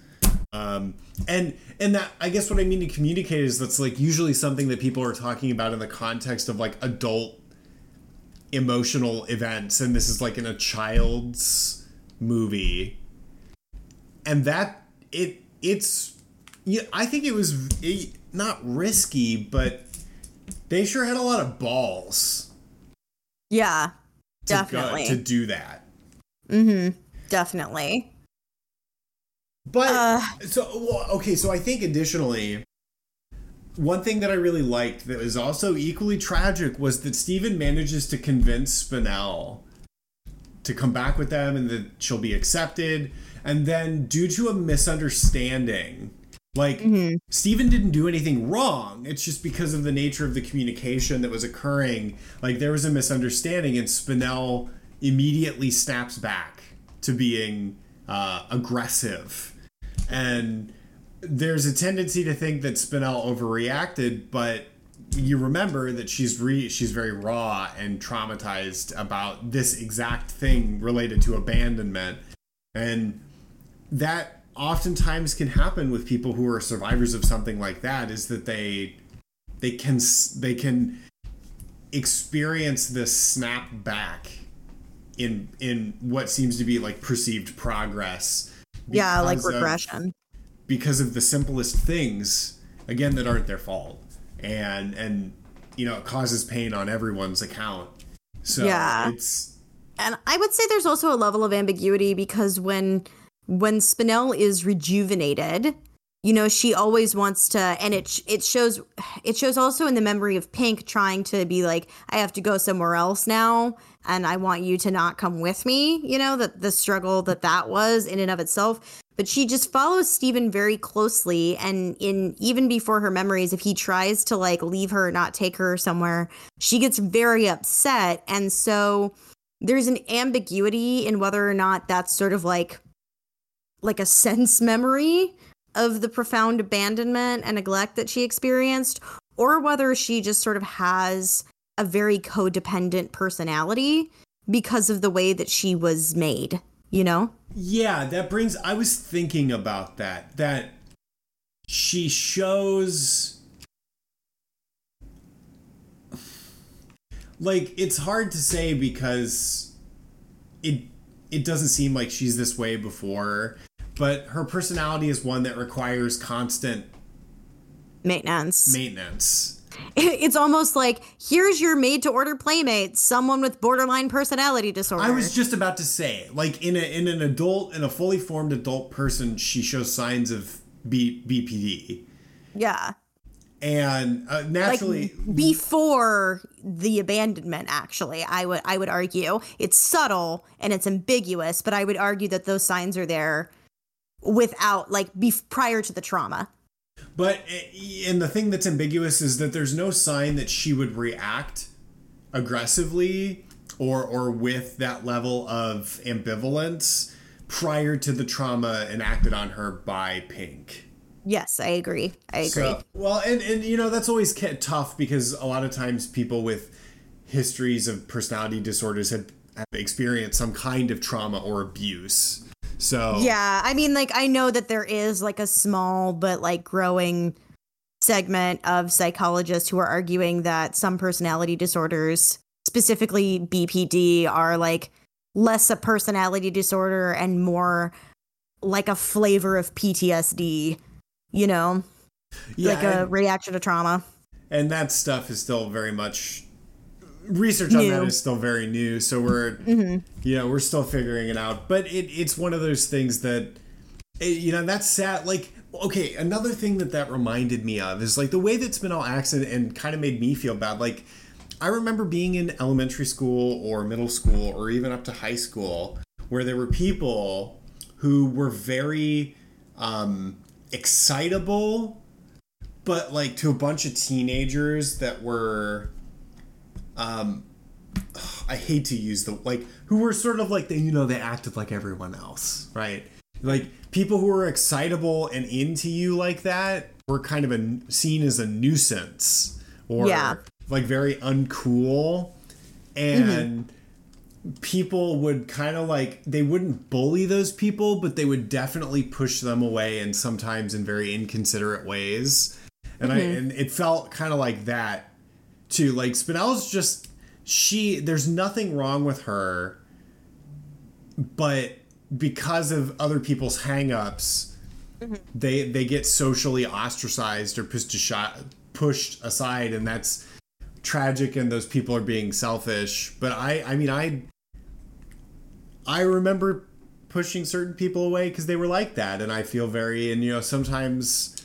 Um, and and that I guess what I mean to communicate is that's like usually something that people are talking about in the context of like adult emotional events, and this is like in a child's movie, and that it it's yeah I think it was it, not risky, but they sure had a lot of balls
Yeah,
to go-
definitely.
to do that.
mm-hmm. Definitely.
But
Uh.
so well, okay, so I think additionally, one thing that I really liked that was also equally tragic was that Steven manages to convince Spinel to come back with them and that she'll be accepted. And then, due to a misunderstanding, like Steven didn't do anything wrong. It's just because of the nature of the communication that was occurring. Like there was a misunderstanding, and Spinel immediately snaps back to being uh, aggressive. And there's a tendency to think that Spinel overreacted, but you remember that she's re- she's very raw and traumatized about this exact thing related to abandonment, and that oftentimes can happen with people who are survivors of something like that. Is that they they can they can experience this snap back in in what seems to be like perceived progress.
Yeah, like
because of-
regression.
because of the simplest things again that aren't their fault and and you know it causes pain on everyone's account so
Yeah.
it's
And I would say there's also a level of ambiguity because when when Spinel is rejuvenated, you know, she always wants to and it it shows it shows also in the memory of Pink trying to be like I have to go somewhere else now and I want you to not come with me, you know, that the struggle that that was in and of itself. But she just follows Steven very closely and in even before her memories if he tries to like leave her not take her somewhere, she gets very upset and so there's an ambiguity in whether or not that's sort of like like a sense memory of the profound abandonment and neglect that she experienced or whether she just sort of has a very codependent personality because of the way that she was made you know?
Yeah that brings i was thinking about that that she shows like it's hard to say because it it doesn't seem like she's this way before but her personality is one that requires constant
maintenance.
maintenance.
It's almost like here's your made to order playmate someone with borderline personality disorder.
I was just about to say, like in a in an adult, in a fully formed adult person, she shows signs of B, BPD,
yeah
and uh, naturally
like before the abandonment actually i would i would argue it's subtle and it's ambiguous but i would argue that those signs are there without like be prior to the trauma
but and the thing that's ambiguous is that there's no sign that she would react aggressively or or with that level of ambivalence prior to the trauma enacted on her by Pink.
Yes, I agree. I agree. So,
well, and and you know that's always tough because a lot of times people with histories of personality disorders have, have experienced some kind of trauma or abuse. So
Yeah, I mean like I know that there is like a small but like growing segment of psychologists who are arguing that some personality disorders, specifically BPD, are like less a personality disorder and more like a flavor of PTSD, you know? Yeah, like a and, reaction to trauma.
And that stuff is still very much research on new. that is still very new, so we're mm-hmm. you know, we're still figuring it out. But it, it's one of those things that you know, that's sad like okay, another thing that that reminded me of is like the way that Spinel acts and, and kind of made me feel bad. Like, I remember being in elementary school or middle school or even up to high school where there were people who were very um, excitable, but like to a bunch of teenagers that were, um, I hate to use the like, who were sort of like they, you know, they acted like everyone else, right? Like people who are excitable and into you like that were kind of a, seen as a nuisance or yeah. like very uncool and mm-hmm. People would kind of like they wouldn't bully those people but they would definitely push them away and sometimes in very inconsiderate ways and mm-hmm. i and it felt kind of like that too like spinel's just she there's nothing wrong with her but because of other people's hangups, mm-hmm. they they get socially ostracized or pushed shot, pushed aside, and that's tragic. And those people are being selfish. But I I mean I I remember pushing certain people away because they were like that, and I feel very and you know sometimes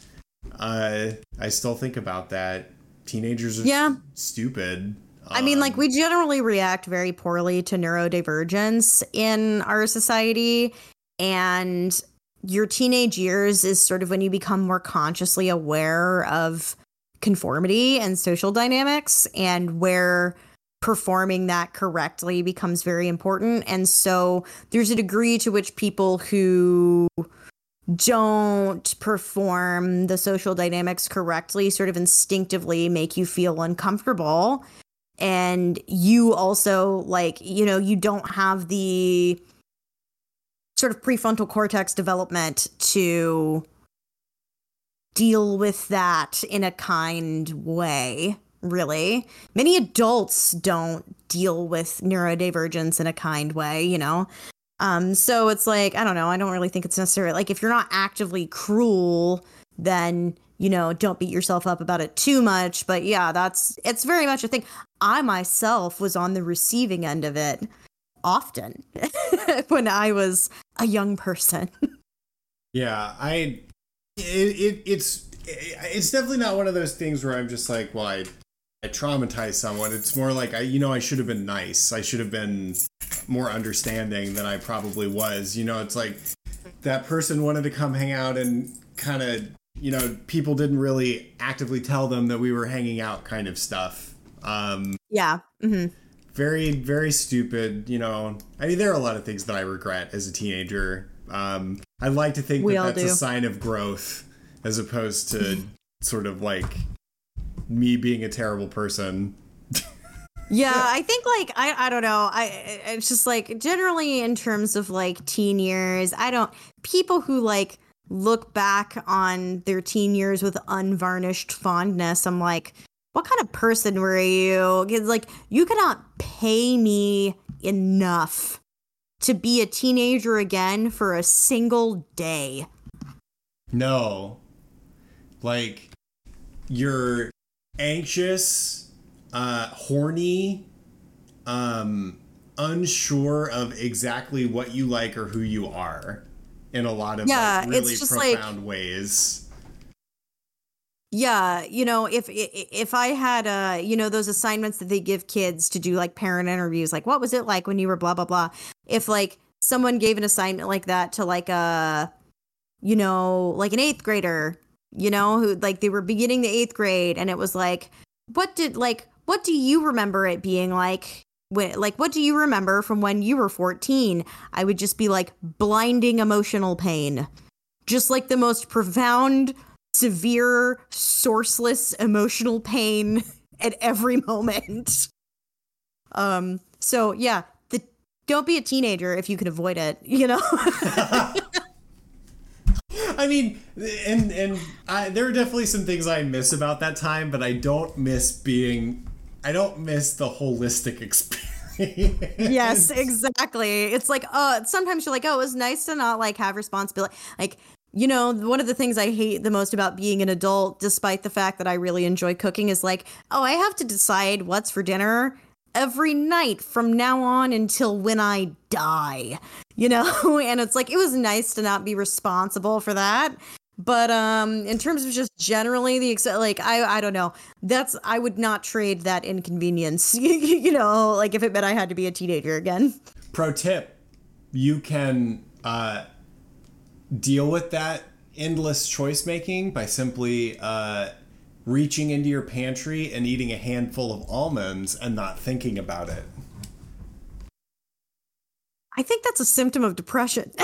uh, I still think about that. Teenagers are yeah. stupid.
I mean, like, um, we generally react very poorly to neurodivergence in our society. And your teenage years is sort of when you become more consciously aware of conformity and social dynamics and where performing that correctly becomes very important. And so there's a degree to which people who don't perform the social dynamics correctly sort of instinctively make you feel uncomfortable and you also like you know you don't have the sort of prefrontal cortex development to deal with that in a kind way really many adults don't deal with neurodivergence in a kind way you know um so it's like i don't know i don't really think it's necessary like if you're not actively cruel then you know, don't beat yourself up about it too much. But yeah, that's it's very much a thing. I myself was on the receiving end of it often when I was a young person.
yeah, I it, it it's it's definitely not one of those things where I'm just like, well, I I traumatized someone. It's more like I you know, I should have been nice. I should have been more understanding than I probably was. You know, it's like that person wanted to come hang out and kind of you know, people didn't really actively tell them that we were hanging out kind of stuff. Um,
yeah. Mm-hmm.
Very, very stupid. You know, I mean, there are a lot of things that I regret as a teenager. Um, I'd like to think we that that's do. a sign of growth as opposed to sort of like me being a terrible person.
yeah, I think like I I don't know. I it's just like generally in terms of like teen years, I don't people who like look back on their teen years with unvarnished fondness, I'm like, what kind of person were you? Because like, you cannot pay me enough to be a teenager again for a single day.
No. Like, you're anxious, uh, horny, um, unsure of exactly what you like or who you are in a lot of yeah, like, really it's just profound like, ways.
yeah, you know, if if I had uh, you know, those assignments that they give kids to do like parent interviews, like what was it like when you were blah blah blah. If like someone gave an assignment like that to like a you know, like an 8th grader, you know, who like they were beginning the 8th grade and it was like what did like what do you remember it being like? When, like what do you remember from when you were 14 i would just be like blinding emotional pain. Just like the most profound severe sourceless emotional pain at every moment. Um so yeah the don't be a teenager if you can avoid it you know
I mean, and and I, there are definitely some things I miss about that time, but I don't miss being I don't miss the holistic experience.
yes, exactly. It's like, uh, sometimes you're like, oh, it was nice to not like have responsibility. Like, you know, one of the things I hate the most about being an adult, despite the fact that I really enjoy cooking, is like, oh, I have to decide what's for dinner every night from now on until when I die, you know? and it's like, it was nice to not be responsible for that. But um, in terms of just generally the ex- like, I I don't know. That's I would not trade that inconvenience. you know, like if it meant I had to be a teenager again.
Pro tip: You can uh, deal with that endless choice making by simply uh, reaching into your pantry and eating a handful of almonds and not thinking about it.
I think that's a symptom of depression.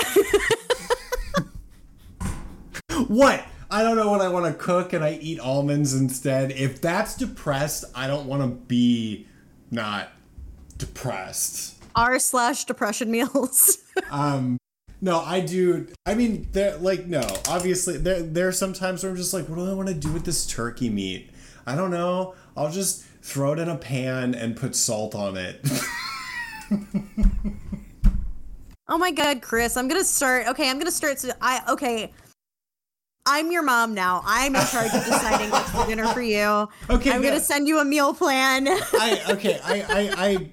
what? I don't know what I want to cook and I eat almonds instead. If that's depressed, I don't want to be not depressed.
R slash depression meals.
um, no, I do. I mean, there like no. Obviously, there there are some times where I'm just like, what do I want to do with this turkey meat? I don't know. I'll just throw it in a pan and put salt on it.
oh my god, Chris! I'm gonna start. Okay, I'm gonna start. So I okay. I'm your mom now. I'm in charge of deciding what's for dinner for you. Okay, I'm gonna send you a meal plan.
I okay. I I I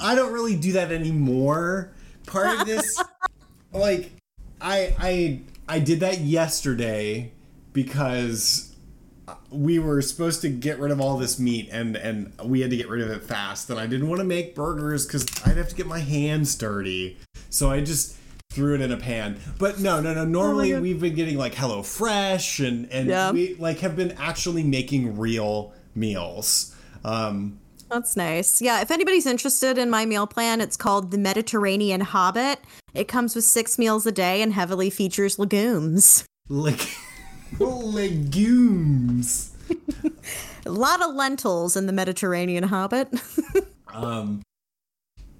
I don't really do that anymore. Part of this, like, I I I did that yesterday because we were supposed to get rid of all this meat and and we had to get rid of it fast and I didn't want to make burgers cuz I'd have to get my hands dirty. So I just threw it in a pan. But no, no, no. Normally oh we've been getting like Hello Fresh and and yeah. we like have been actually making real meals. Um,
that's nice. Yeah, if anybody's interested in my meal plan, it's called the Mediterranean Hobbit. It comes with six meals a day and heavily features legumes.
Leg- legumes.
a lot of lentils in the Mediterranean Hobbit.
um,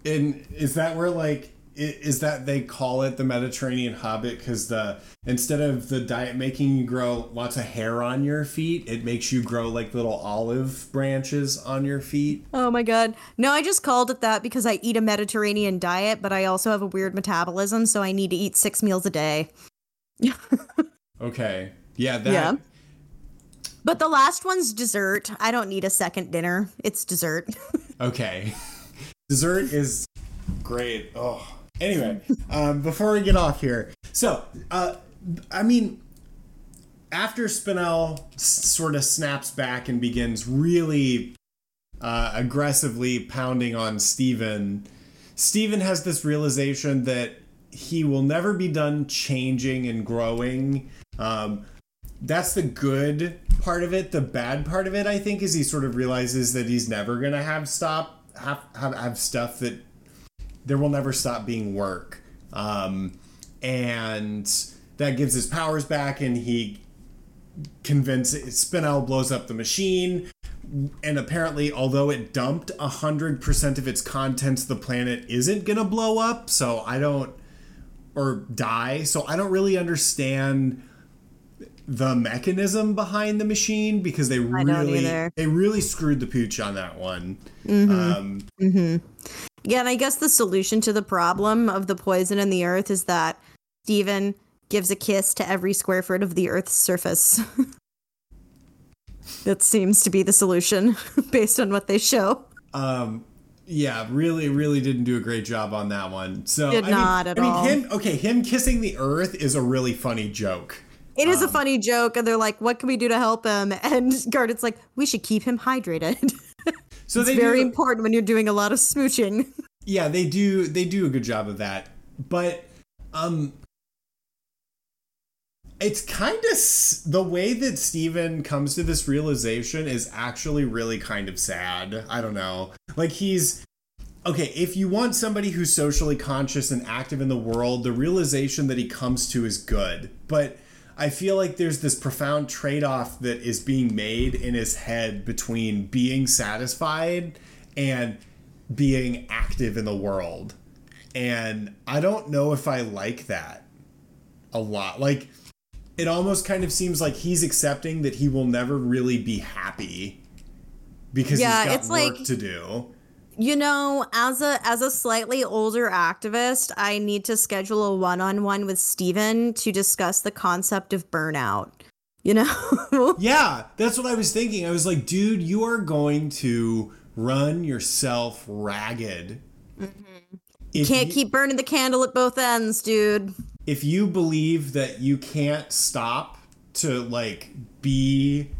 and is that where like is that they call it the Mediterranean Hobbit because the instead of the diet making you grow lots of hair on your feet, it makes you grow like little olive branches on your feet.
Oh my god! No, I just called it that because I eat a Mediterranean diet, but I also have a weird metabolism, so I need to eat six meals a day. Yeah.
Okay. Yeah. That.
Yeah. But the last one's dessert. I don't need a second dinner. It's dessert.
okay. Dessert is great. Oh. Anyway, um, before we get off here, so uh, I mean, after Spinel s- sort of snaps back and begins really uh, aggressively pounding on Steven, Steven has this realization that he will never be done changing and growing. Um, that's the good part of it. The bad part of it, I think, is he sort of realizes that he's never gonna have stop have have, have stuff that there will never stop being work. Um, and that gives his powers back, and he convinces Spinel blows up the machine. And apparently, although it dumped a hundred percent of its contents, the planet isn't gonna blow up. So I don't, or die. So I don't really understand the mechanism behind the machine because they really they really screwed the pooch on that one.
Mm-hmm. Um, mm-hmm. Yeah, and I guess the solution to the problem of the poison in the earth is that Steven gives a kiss to every square foot of the earth's surface. that seems to be the solution based on what they show.
Um yeah, really, really didn't do a great job on that one. So
did
I
not
mean,
at
I mean, him okay, him kissing the earth is a really funny joke.
It is
Um,
a funny joke, and they're like, "What can we do to help him?" And Garnet's like, "We should keep him hydrated."
So
it's very
do,
important when you're doing a lot of smooching.
yeah, they do they do a good job of that. But um it's kind of the way that Steven comes to this realization is actually really kind of sad. I don't know. Like he's okay, if you want somebody who's socially conscious and active in the world, the realization that he comes to is good. But I feel like there's this profound trade off that is being made in his head between being satisfied and being active in the world. And I don't know if I like that a lot. Like, it almost kind of seems like he's accepting that he will never really be happy because
Yeah,
he's got work
like-
to do.
You know, as a as a slightly older activist, I need to schedule a one-on-one with Steven to discuss the concept of burnout. You know?
Yeah, that's what I was thinking. I was like, dude, you are going to run yourself ragged. Mm-hmm. If
Can't
you-
keep burning the candle at both ends, dude.
if you believe that you can't stop to like be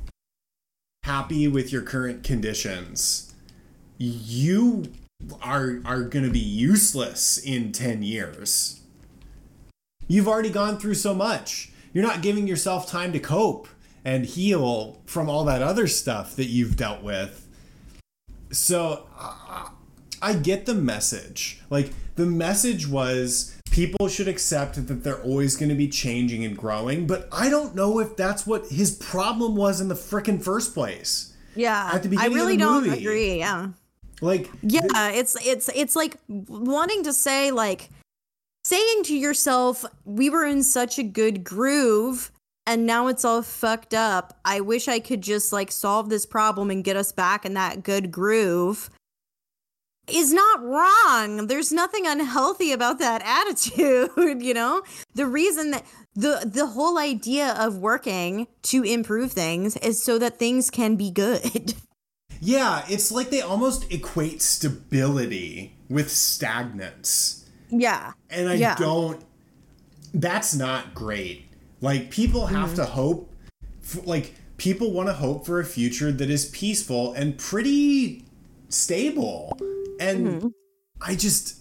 happy with your current conditions, you are are going to be useless in 10 years. You've already gone through so much. You're not giving yourself time to cope and heal from all that other stuff that you've dealt with. So uh, I get the message. Like the message was people should accept that they're always going to be changing and growing, but I don't know if that's what his problem was in the frickin' first place.
Yeah.
At the
I
beginning of
really don't
movie.
agree. Yeah.
Like
Yeah, it's it's it's like wanting to say like saying to yourself, we were in such a good groove and now it's all fucked up. I wish I could just like solve this problem and get us back in that good groove. Is not wrong. There's nothing unhealthy about that attitude, you know? The reason that the the whole idea of working to improve things is so that things can be good.
yeah, it's like they almost equate stability with stagnance.
yeah.
And I
Yeah.
don't that's not great. Like people have mm-hmm. to hope f like people want to hope for a future that is peaceful and pretty stable. And mm-hmm. I just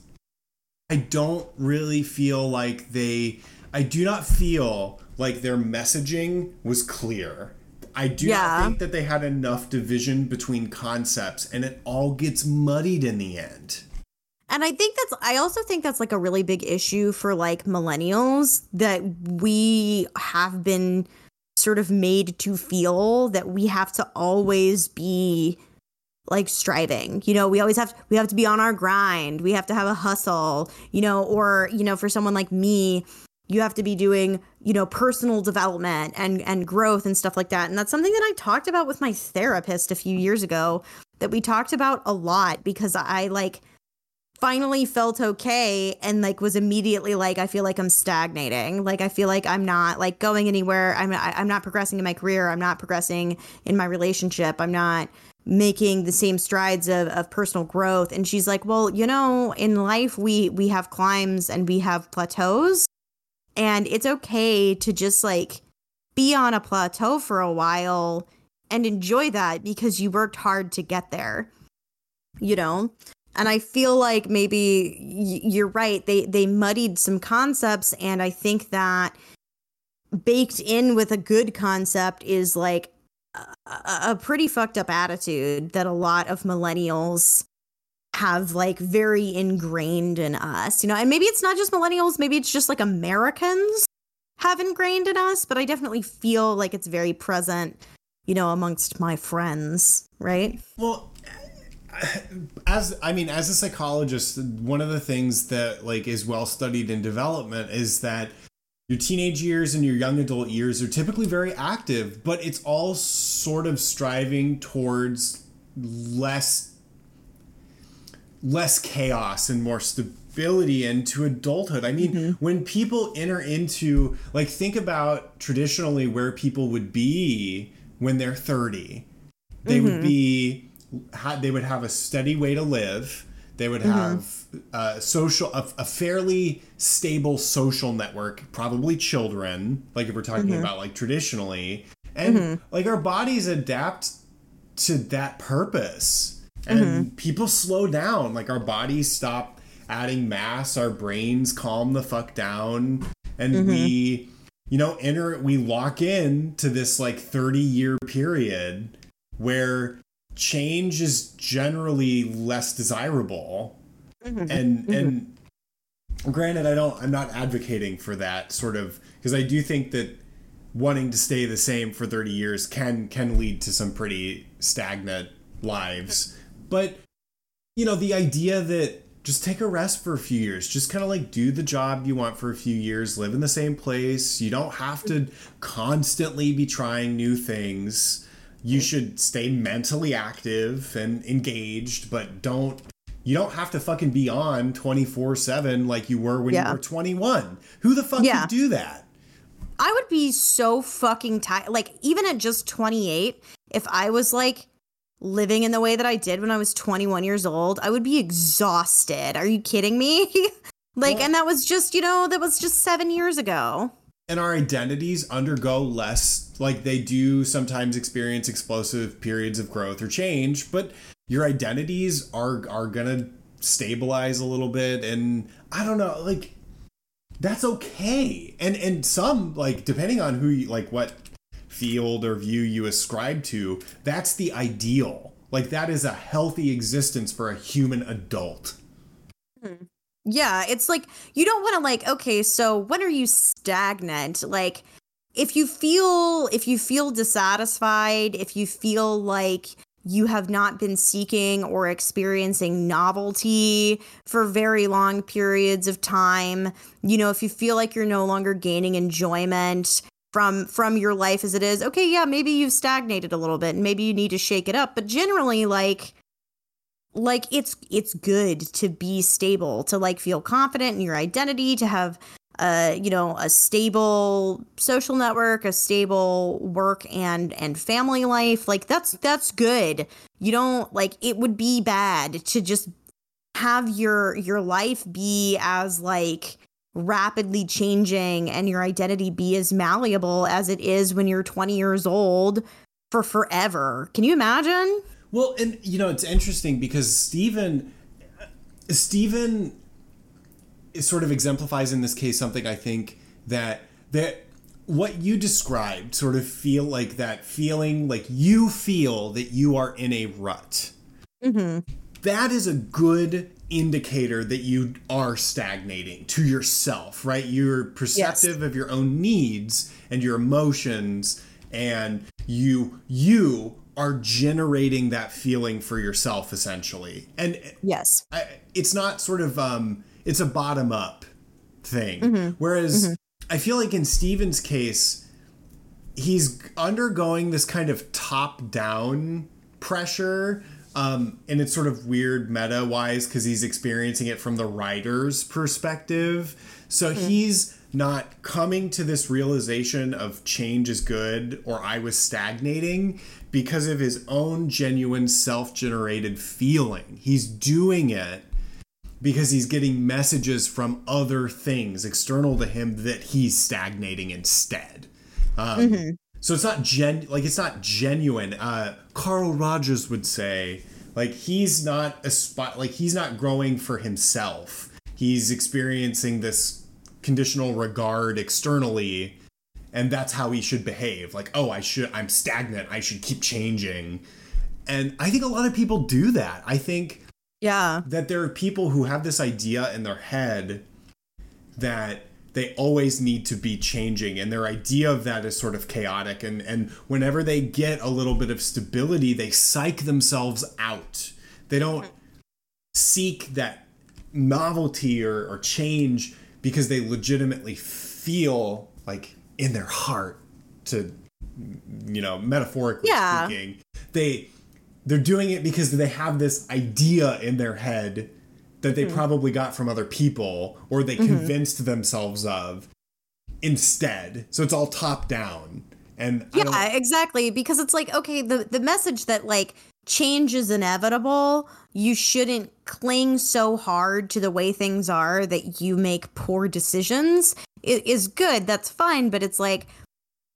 I don't really feel like they I do not feel like their messaging was clear. I do
Yeah.
not think that they had enough division between concepts and it all gets muddied in the end.
And I think that's, I also think that's like a really big issue for like millennials that we have been sort of made to feel that we have to always be like striving. You know, we always have, we have to be on our grind. We have to have a hustle, you know, or, you know, for someone like me, you have to be doing, you know, personal development and and growth and stuff like that. And that's something that I talked about with my therapist a few years ago that we talked about a lot because I like finally felt okay and like was immediately like I feel like I'm stagnating. Like I feel like I'm not like going anywhere. I'm I'm not progressing in my career. I'm not progressing in my relationship. I'm not making the same strides of, of personal growth and she's like well you know in life we we have climbs and we have plateaus and it's okay to just like be on a plateau for a while and enjoy that because you worked hard to get there you know? And i feel like maybe you're right. They they muddied some concepts and i think that baked in with a good concept is like a, a pretty fucked up attitude that a lot of millennials have like very ingrained in us you know? And maybe it's not just millennials maybe it's just like americans have ingrained in us but i definitely feel like it's very present you know amongst my friends right?
Well, as I mean, as a psychologist, one of the things that like is well studied in development is that your teenage years and your young adult years are typically very active, but it's all sort of striving towards less less chaos and more stability into adulthood. I mean, mm-hmm. when people enter into like think about traditionally where people would be when they're 30. They would mm-hmm. be they would have a steady way to live. They would mm-hmm. have uh, social a, a fairly stable social network, probably children, like if we're talking about like traditionally, and like our bodies adapt to that purpose, and mm-hmm. people slow down. Like our bodies stop adding mass, our brains calm the fuck down, and we, mm-hmm. you know, enter we lock in to this like thirty year period where change is generally less desirable. Mm-hmm. And and granted i don't i'm not advocating for that sort of because i do think that wanting to stay the same for 30 years can can lead to some pretty stagnant lives but you know the idea that just take a rest for a few years just kind of like do the job you want for a few years live in the same place you don't have to constantly be trying new things you should stay mentally active and engaged but don't you don't have to fucking be on 24-7 like you were when
Yeah.
you were 21 who the fuck
Yeah.
could do that
I would be so fucking tired. Like, even at just 28, if I was like living in the way that I did when I was 21 years old, I would be exhausted. Are you kidding me? like,
Well-
and that was just, you know, that was just seven years ago.
and our identities undergo less like they do sometimes experience explosive periods of growth or change but your identities are are gonna stabilize a little bit and i don't know like that's okay and and some like depending on who you like what field or view you ascribe to that's the ideal. Like that is a healthy existence for a human adult. Hmm.
Yeah, it's like you don't want to like okay, so when are you stagnant? Like if you feel if you feel dissatisfied, if you feel like you have not been seeking or experiencing novelty for very long periods of time, you know, if you feel like you're no longer gaining enjoyment from from your life as it is, okay, yeah, maybe you've stagnated a little bit and maybe you need to shake it up, but generally like like it's it's good to be stable to like feel confident in your identity to have uh you know a stable social network a stable work and and family life. Like that's that's good. You don't like it would be bad to just have your your life be as like rapidly changing and your identity be as malleable as it is when you're 20 years old for forever. Can you imagine?
Well, and you know it's interesting because Steven, Steven, is sort of exemplifies in this case something I think that that what you described sort of feel like that feeling like you feel that you are in a rut.
mm-hmm.
That is a good indicator that you are stagnating to yourself, right? You're perceptive of your own needs and your emotions and you you are generating that feeling for yourself essentially. And
yes
I, it's not sort of um it's a bottom up thing. Whereas I feel like in Steven's case he's undergoing this kind of top down pressure um, and it's sort of weird meta wise because he's experiencing it from the writer's perspective. So he's not coming to this realization of change is good or i was stagnating because of his own genuine self-generated feeling. He's doing it because he's getting messages from other things external to him that he's stagnating instead. Um, So it's not gen like it's not genuine. Uh, Carl Rogers would say like he's not a spot like he's not growing for himself. He's experiencing this conditional regard externally and that's how he should behave. Like, oh, I should I'm stagnant. I should keep changing. And I think a lot of people do that. I think
yeah
that there are people who have this idea in their head that they always need to be changing and their idea of that is sort of chaotic and and whenever they get a little bit of stability they psych themselves out they don't seek that novelty or, or change because they legitimately feel like in their heart to you know metaphorically
Yeah.
speaking they they're doing it because they have this idea in their head that they hmm. probably got from other people or they mm-hmm. convinced themselves of instead so it's all top down and
Yeah, exactly. Because it's like, okay, the the message that like change is inevitable. You shouldn't cling so hard to the way things are that you make poor decisions. It is good, that's fine, but it's like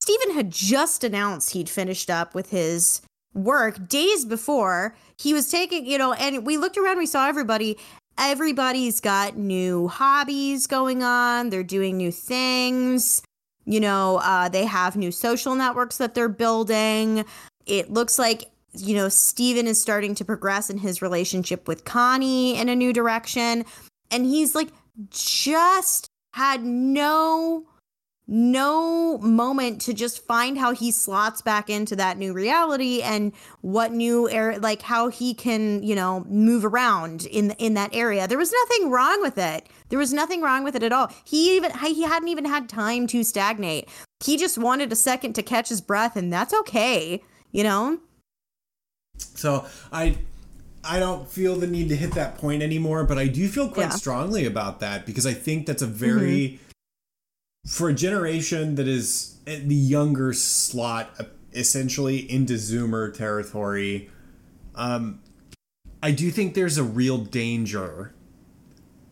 Steven had just announced he'd finished up with his work days before. He was taking, you know, and we looked around, we saw everybody. Everybody's got new hobbies going on, they're doing new things. You know, uh, they have new social networks that they're building. It looks like you know, Steven is starting to progress in his relationship with Connie in a new direction. And he's like just had no no moment to just find how he slots back into that new reality and what new air like how he can you know move around in in that area. There was nothing wrong with it. There was nothing wrong with it at all. He even he hadn't even had time to stagnate. He just wanted a second to catch his breath and that's okay you know?
So i I don't feel the need to hit that point anymore, but I do feel quite
Yeah.
strongly about that because I think that's a mm-hmm. very for a generation that is the younger slot, essentially into Zoomer territory. Um, I do think there's a real danger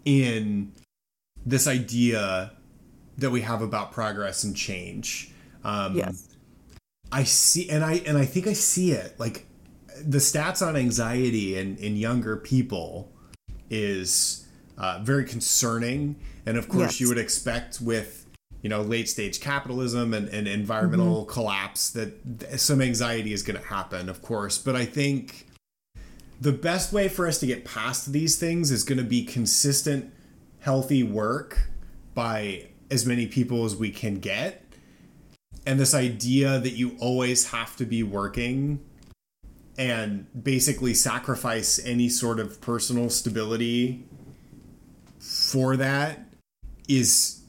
in this idea that we have about progress and change. Um,
yes
I see, and I and I think I see it. Like the stats on anxiety in in younger people is uh, very concerning, and of course
Yes.
you would expect with you know late stage capitalism and, and environmental mm-hmm. collapse that some anxiety is going to happen, of course. But I think the best way for us to get past these things is going to be consistent, healthy work by as many people as we can get and this idea that you always have to be working and basically sacrifice any sort of personal stability for that is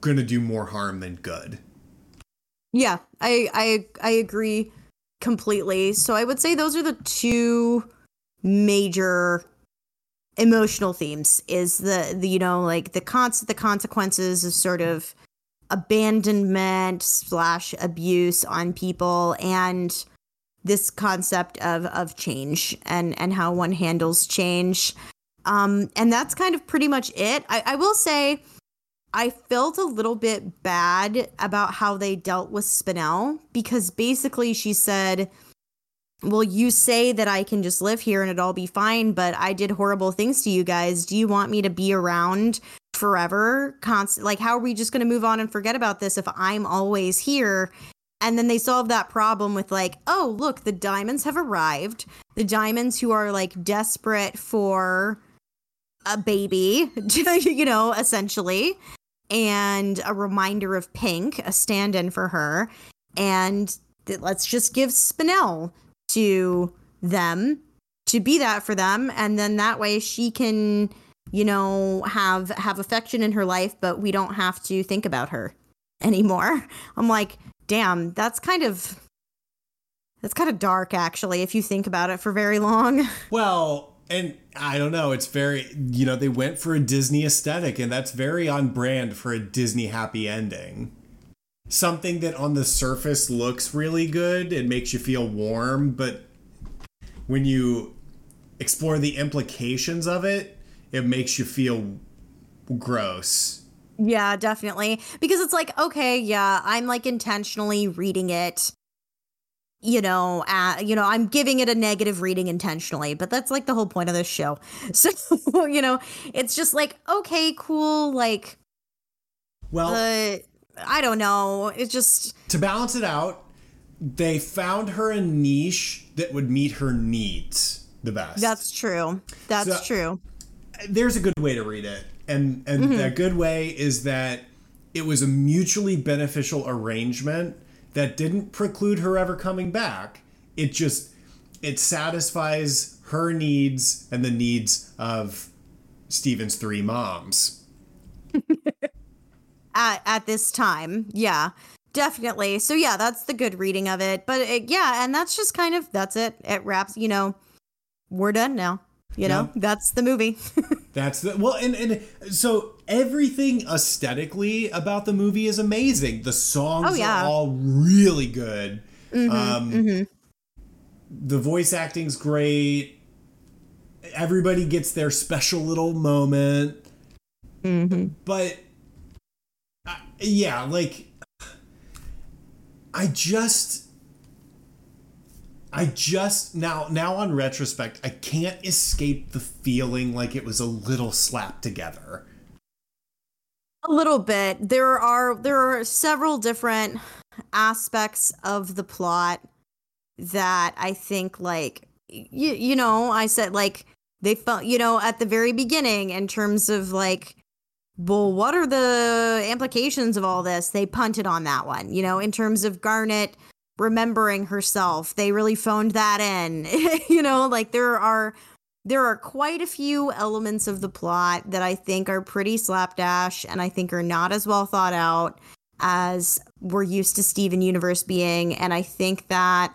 going to do more harm than good.
Yeah, I I I agree completely. So I would say those are the two major emotional themes is the, the you know like the cons the consequences of sort of abandonment slash abuse on people and this concept of of change and and how one handles change um and that's kind of pretty much it i, I will say I felt a little bit bad about how they dealt with Spinel because basically she said, Well, you say that I can just live here and it'll all be fine, but I did horrible things to you guys. Do you want me to be around forever? Constant like how are we just gonna move on and forget about this if I'm always here? And then they solve that problem with like, oh, look, the diamonds have arrived. The diamonds who are like desperate for a baby, you know, essentially, and a reminder of Pink, a stand in for her. And th- let's just give Spinel to them to be that for them. And then that way she can, you know, have have affection in her life, but we don't have to think about her anymore. I'm like, damn, that's kind of that's kind of dark actually if you think about it for very long.
Well, and I don't know, it's very, you know, they went for a Disney aesthetic, and that's very on brand for a Disney happy ending. Something that on the surface looks really good and makes you feel warm, but when you explore the implications of it, it makes you feel gross.
Yeah, definitely. Because it's like, okay, yeah, I'm like intentionally reading it. You know, uh, you know, I'm giving it a negative reading intentionally, but that's like the whole point of this show. So, you know, it's just like, okay, cool, like
Well,
uh, I don't know. It's just
to balance it out, they found her a niche that would meet her needs the best.
that's true. That's
So-
true.
there's a good way to read it and and that good way is that it was a mutually beneficial arrangement that didn't preclude her ever coming back it just it satisfies her needs and the needs of Steven's three moms
At at this time. Yeah. Definitely. So yeah, that's the good reading of it. But it, yeah, and that's just kind of that's it. It wraps, you know, we're done now. You know,
Yeah.
that's the movie.
that's the well and, and so everything aesthetically about the movie is amazing the songs
Oh, yeah. Mm-hmm,
are all really good um the voice acting's great. Everybody gets their special little moment.
Mm-hmm.
But uh, yeah, like I just I just now now on retrospect, I can't escape the feeling like it was a little slapped together.
A little bit. There are there are several different aspects of the plot that I think like you you know, I said like they felt you know at the very beginning in terms of like well what are the implications of all this? They punted on that one, you know, in terms of Garnet remembering herself. They really phoned that in. you know, like there are there are quite a few elements of the plot that I think are pretty slapdash and I think are not as well thought out as we're used to Steven Universe being. And I think that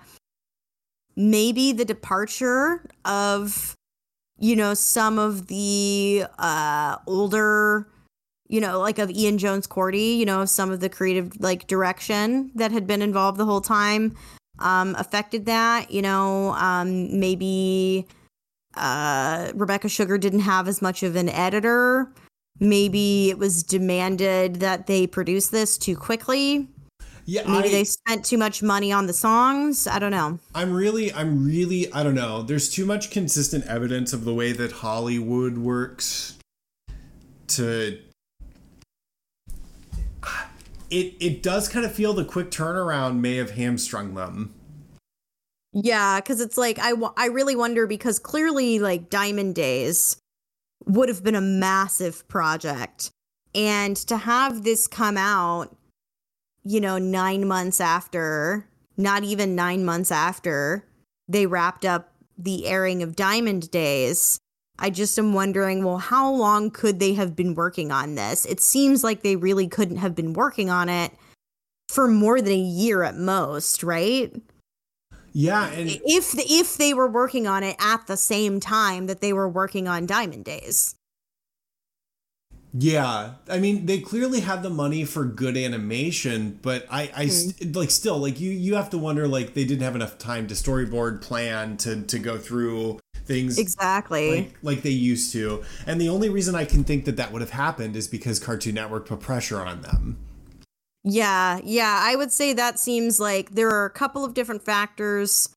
maybe the departure of, you know, some of the uh, older, you know, like of Ian Jones-Quartey, you know, some of the creative like direction that had been involved the whole time um, affected that. You know, um, maybe uh, Rebecca Sugar didn't have as much of an editor. Maybe it was demanded that they produce this too quickly.
Yeah,
Maybe
I,
they spent too much money on the songs. I don't know.
I'm really, I'm really, I don't know. There's too much consistent evidence of the way that Hollywood works to. It it does kind of feel the quick turnaround may have hamstrung them.
Yeah, because it's like I, I really wonder because clearly like Diamond Days would have been a massive project, and to have this come out, you know, nine months after, not even nine months after they wrapped up the airing of Diamond Days. I just am wondering, well, how long could they have been working on this? It seems like they really couldn't have been working on it for more than a year at most, right?
Yeah, and
if if they were working on it at the same time that they were working on Diamond Days.
Yeah, I mean they clearly had the money for good animation, but I, I hmm. st- like still like you you have to wonder like they didn't have enough time to storyboard plan to to go through things
Exactly.
like like they used to. And the only reason I can think that that would have happened is because Cartoon Network put pressure on them.
yeah, yeah, I would say that seems like there are a couple of different factors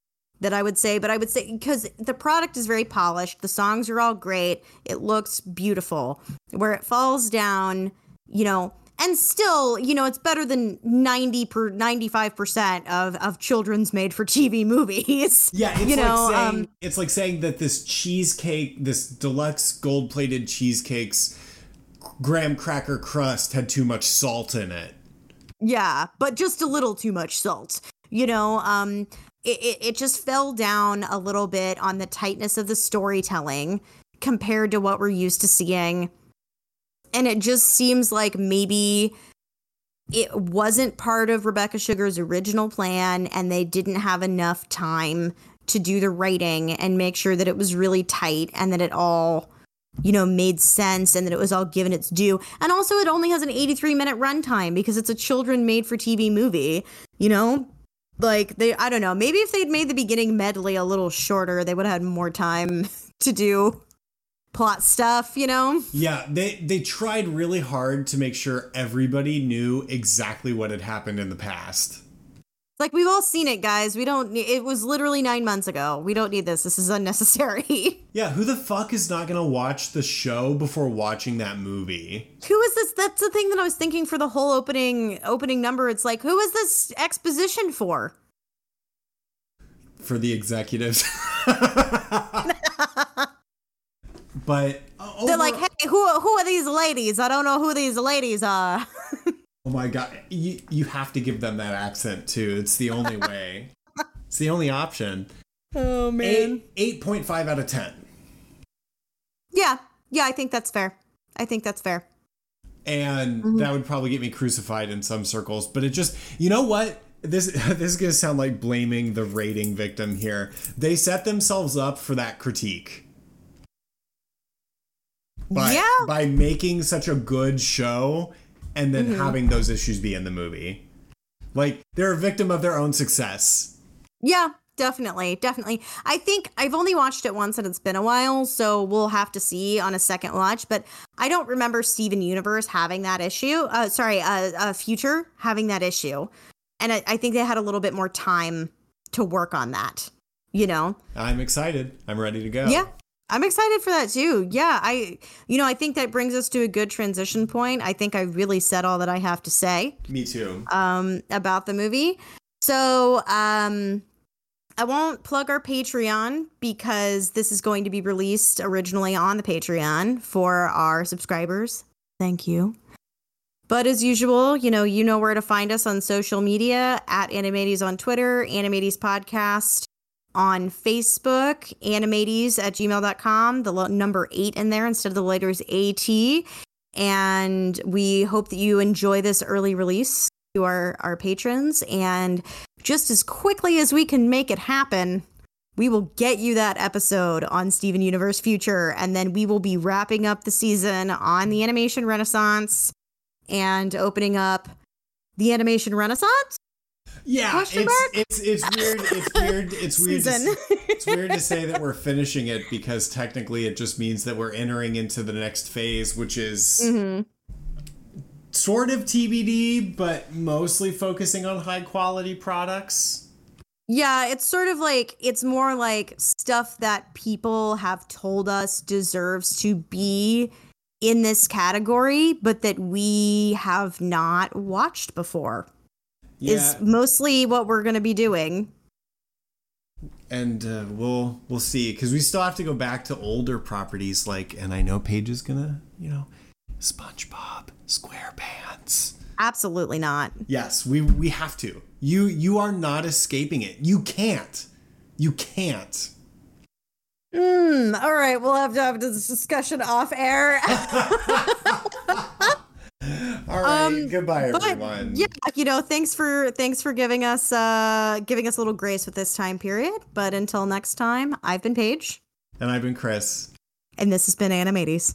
that I would say, but I would say because the product is very polished, the songs are all great, it looks beautiful. Where it falls down, you know, and still, you know, it's better than 90 per 95% of of children's made for TV movies.
Yeah, it's
you know,
like saying
um,
it's like saying that this cheesecake, this deluxe gold-plated cheesecake's graham cracker crust had too much salt in it.
Yeah, but just a little too much salt. You know, um, it, it, it just fell down a little bit on the tightness of the storytelling compared to what we're used to seeing. And it just seems like maybe it wasn't part of Rebecca Sugar's original plan and they didn't have enough time to do the writing and make sure that it was really tight and that it all you know made sense and that it was all given its due. And also it only has an 83 minute runtime because it's a children made for tv movie you know? Like they i don't know. Maybe if they'd made the beginning medley a little shorter they would have had more time to do plot stuff you know?
Yeah, they they tried really hard to make sure everybody knew exactly what had happened in the past.
Like we've all seen it guys. We don't ne- it was literally nine months ago. We don't need this. This is unnecessary.
Yeah, who the fuck is not gonna watch the show before watching that movie?
who is this? That's the thing that i was thinking for the whole opening opening number. It's like who is this exposition for?
For the executives. but uh,
they're like hey who, who are these ladies i don't know who these ladies are
Oh my god, you you have to give them that accent too. It's the only way. it's the only option.
Oh
man, eight point five out of ten.
yeah yeah i think that's fair i think that's fair
and that would probably get me crucified in some circles. But it just, you know what? This this is gonna sound like blaming the rating victim here. They set themselves up for that critique. By,
Yeah.
by making such a good show and then having those issues be in the movie. Like they're a victim of their own success.
Yeah, definitely, definitely. I think I've only watched it once and it's been a while, so we'll have to see on a second watch. But I don't remember Steven Universe having that issue. Uh, sorry, uh, uh, Future having that issue, and I, I think they had a little bit more time to work on that. You know,
I'm excited. I'm ready to go.
Yeah, I'm excited for that too. Yeah, I you know, I think that brings us to a good transition point. I think I really said all that I have to say.
Me too.
Um about the movie. So, um I won't plug our Patreon because this is going to be released originally on the Patreon for our subscribers. Thank you. But as usual, you know, you know where to find us on social media at Animates on Twitter, Animates Podcast on Facebook, animates at gmail.com, the number eight in there instead of the letters AT. And we hope that you enjoy this early release to our, our patrons. And just as quickly as we can make it happen, we will get you that episode on Steven Universe Future. And then we will be wrapping up the season on the Animation Renaissance and opening up the Animation Renaissance
yeah, Question it's, it's it's weird. It's weird. It's weird. To, it's weird to say that we're finishing it because technically it just means that we're entering into the next phase, which is mm-hmm. sort of TBD, but mostly focusing on high quality products.
Yeah, it's sort of like it's more like stuff that people have told us deserves to be in this category, but that we have not watched before yeah. is mostly what we're going to be doing.
And uh, we'll we'll see because we still have to go back to older properties like, and I know Paige is gonna, you know, SpongeBob SquarePants.
Absolutely not.
Yes, we we have to. You you are not escaping it. You can't. You can't.
Hmm. all right, we'll have to have this discussion off air.
All right. Um, Goodbye, everyone.
Yeah, you know, thanks for thanks for giving us uh giving us a little grace with this time period. But until next time, I've been Paige.
And I've been Chris.
And this has been Animates.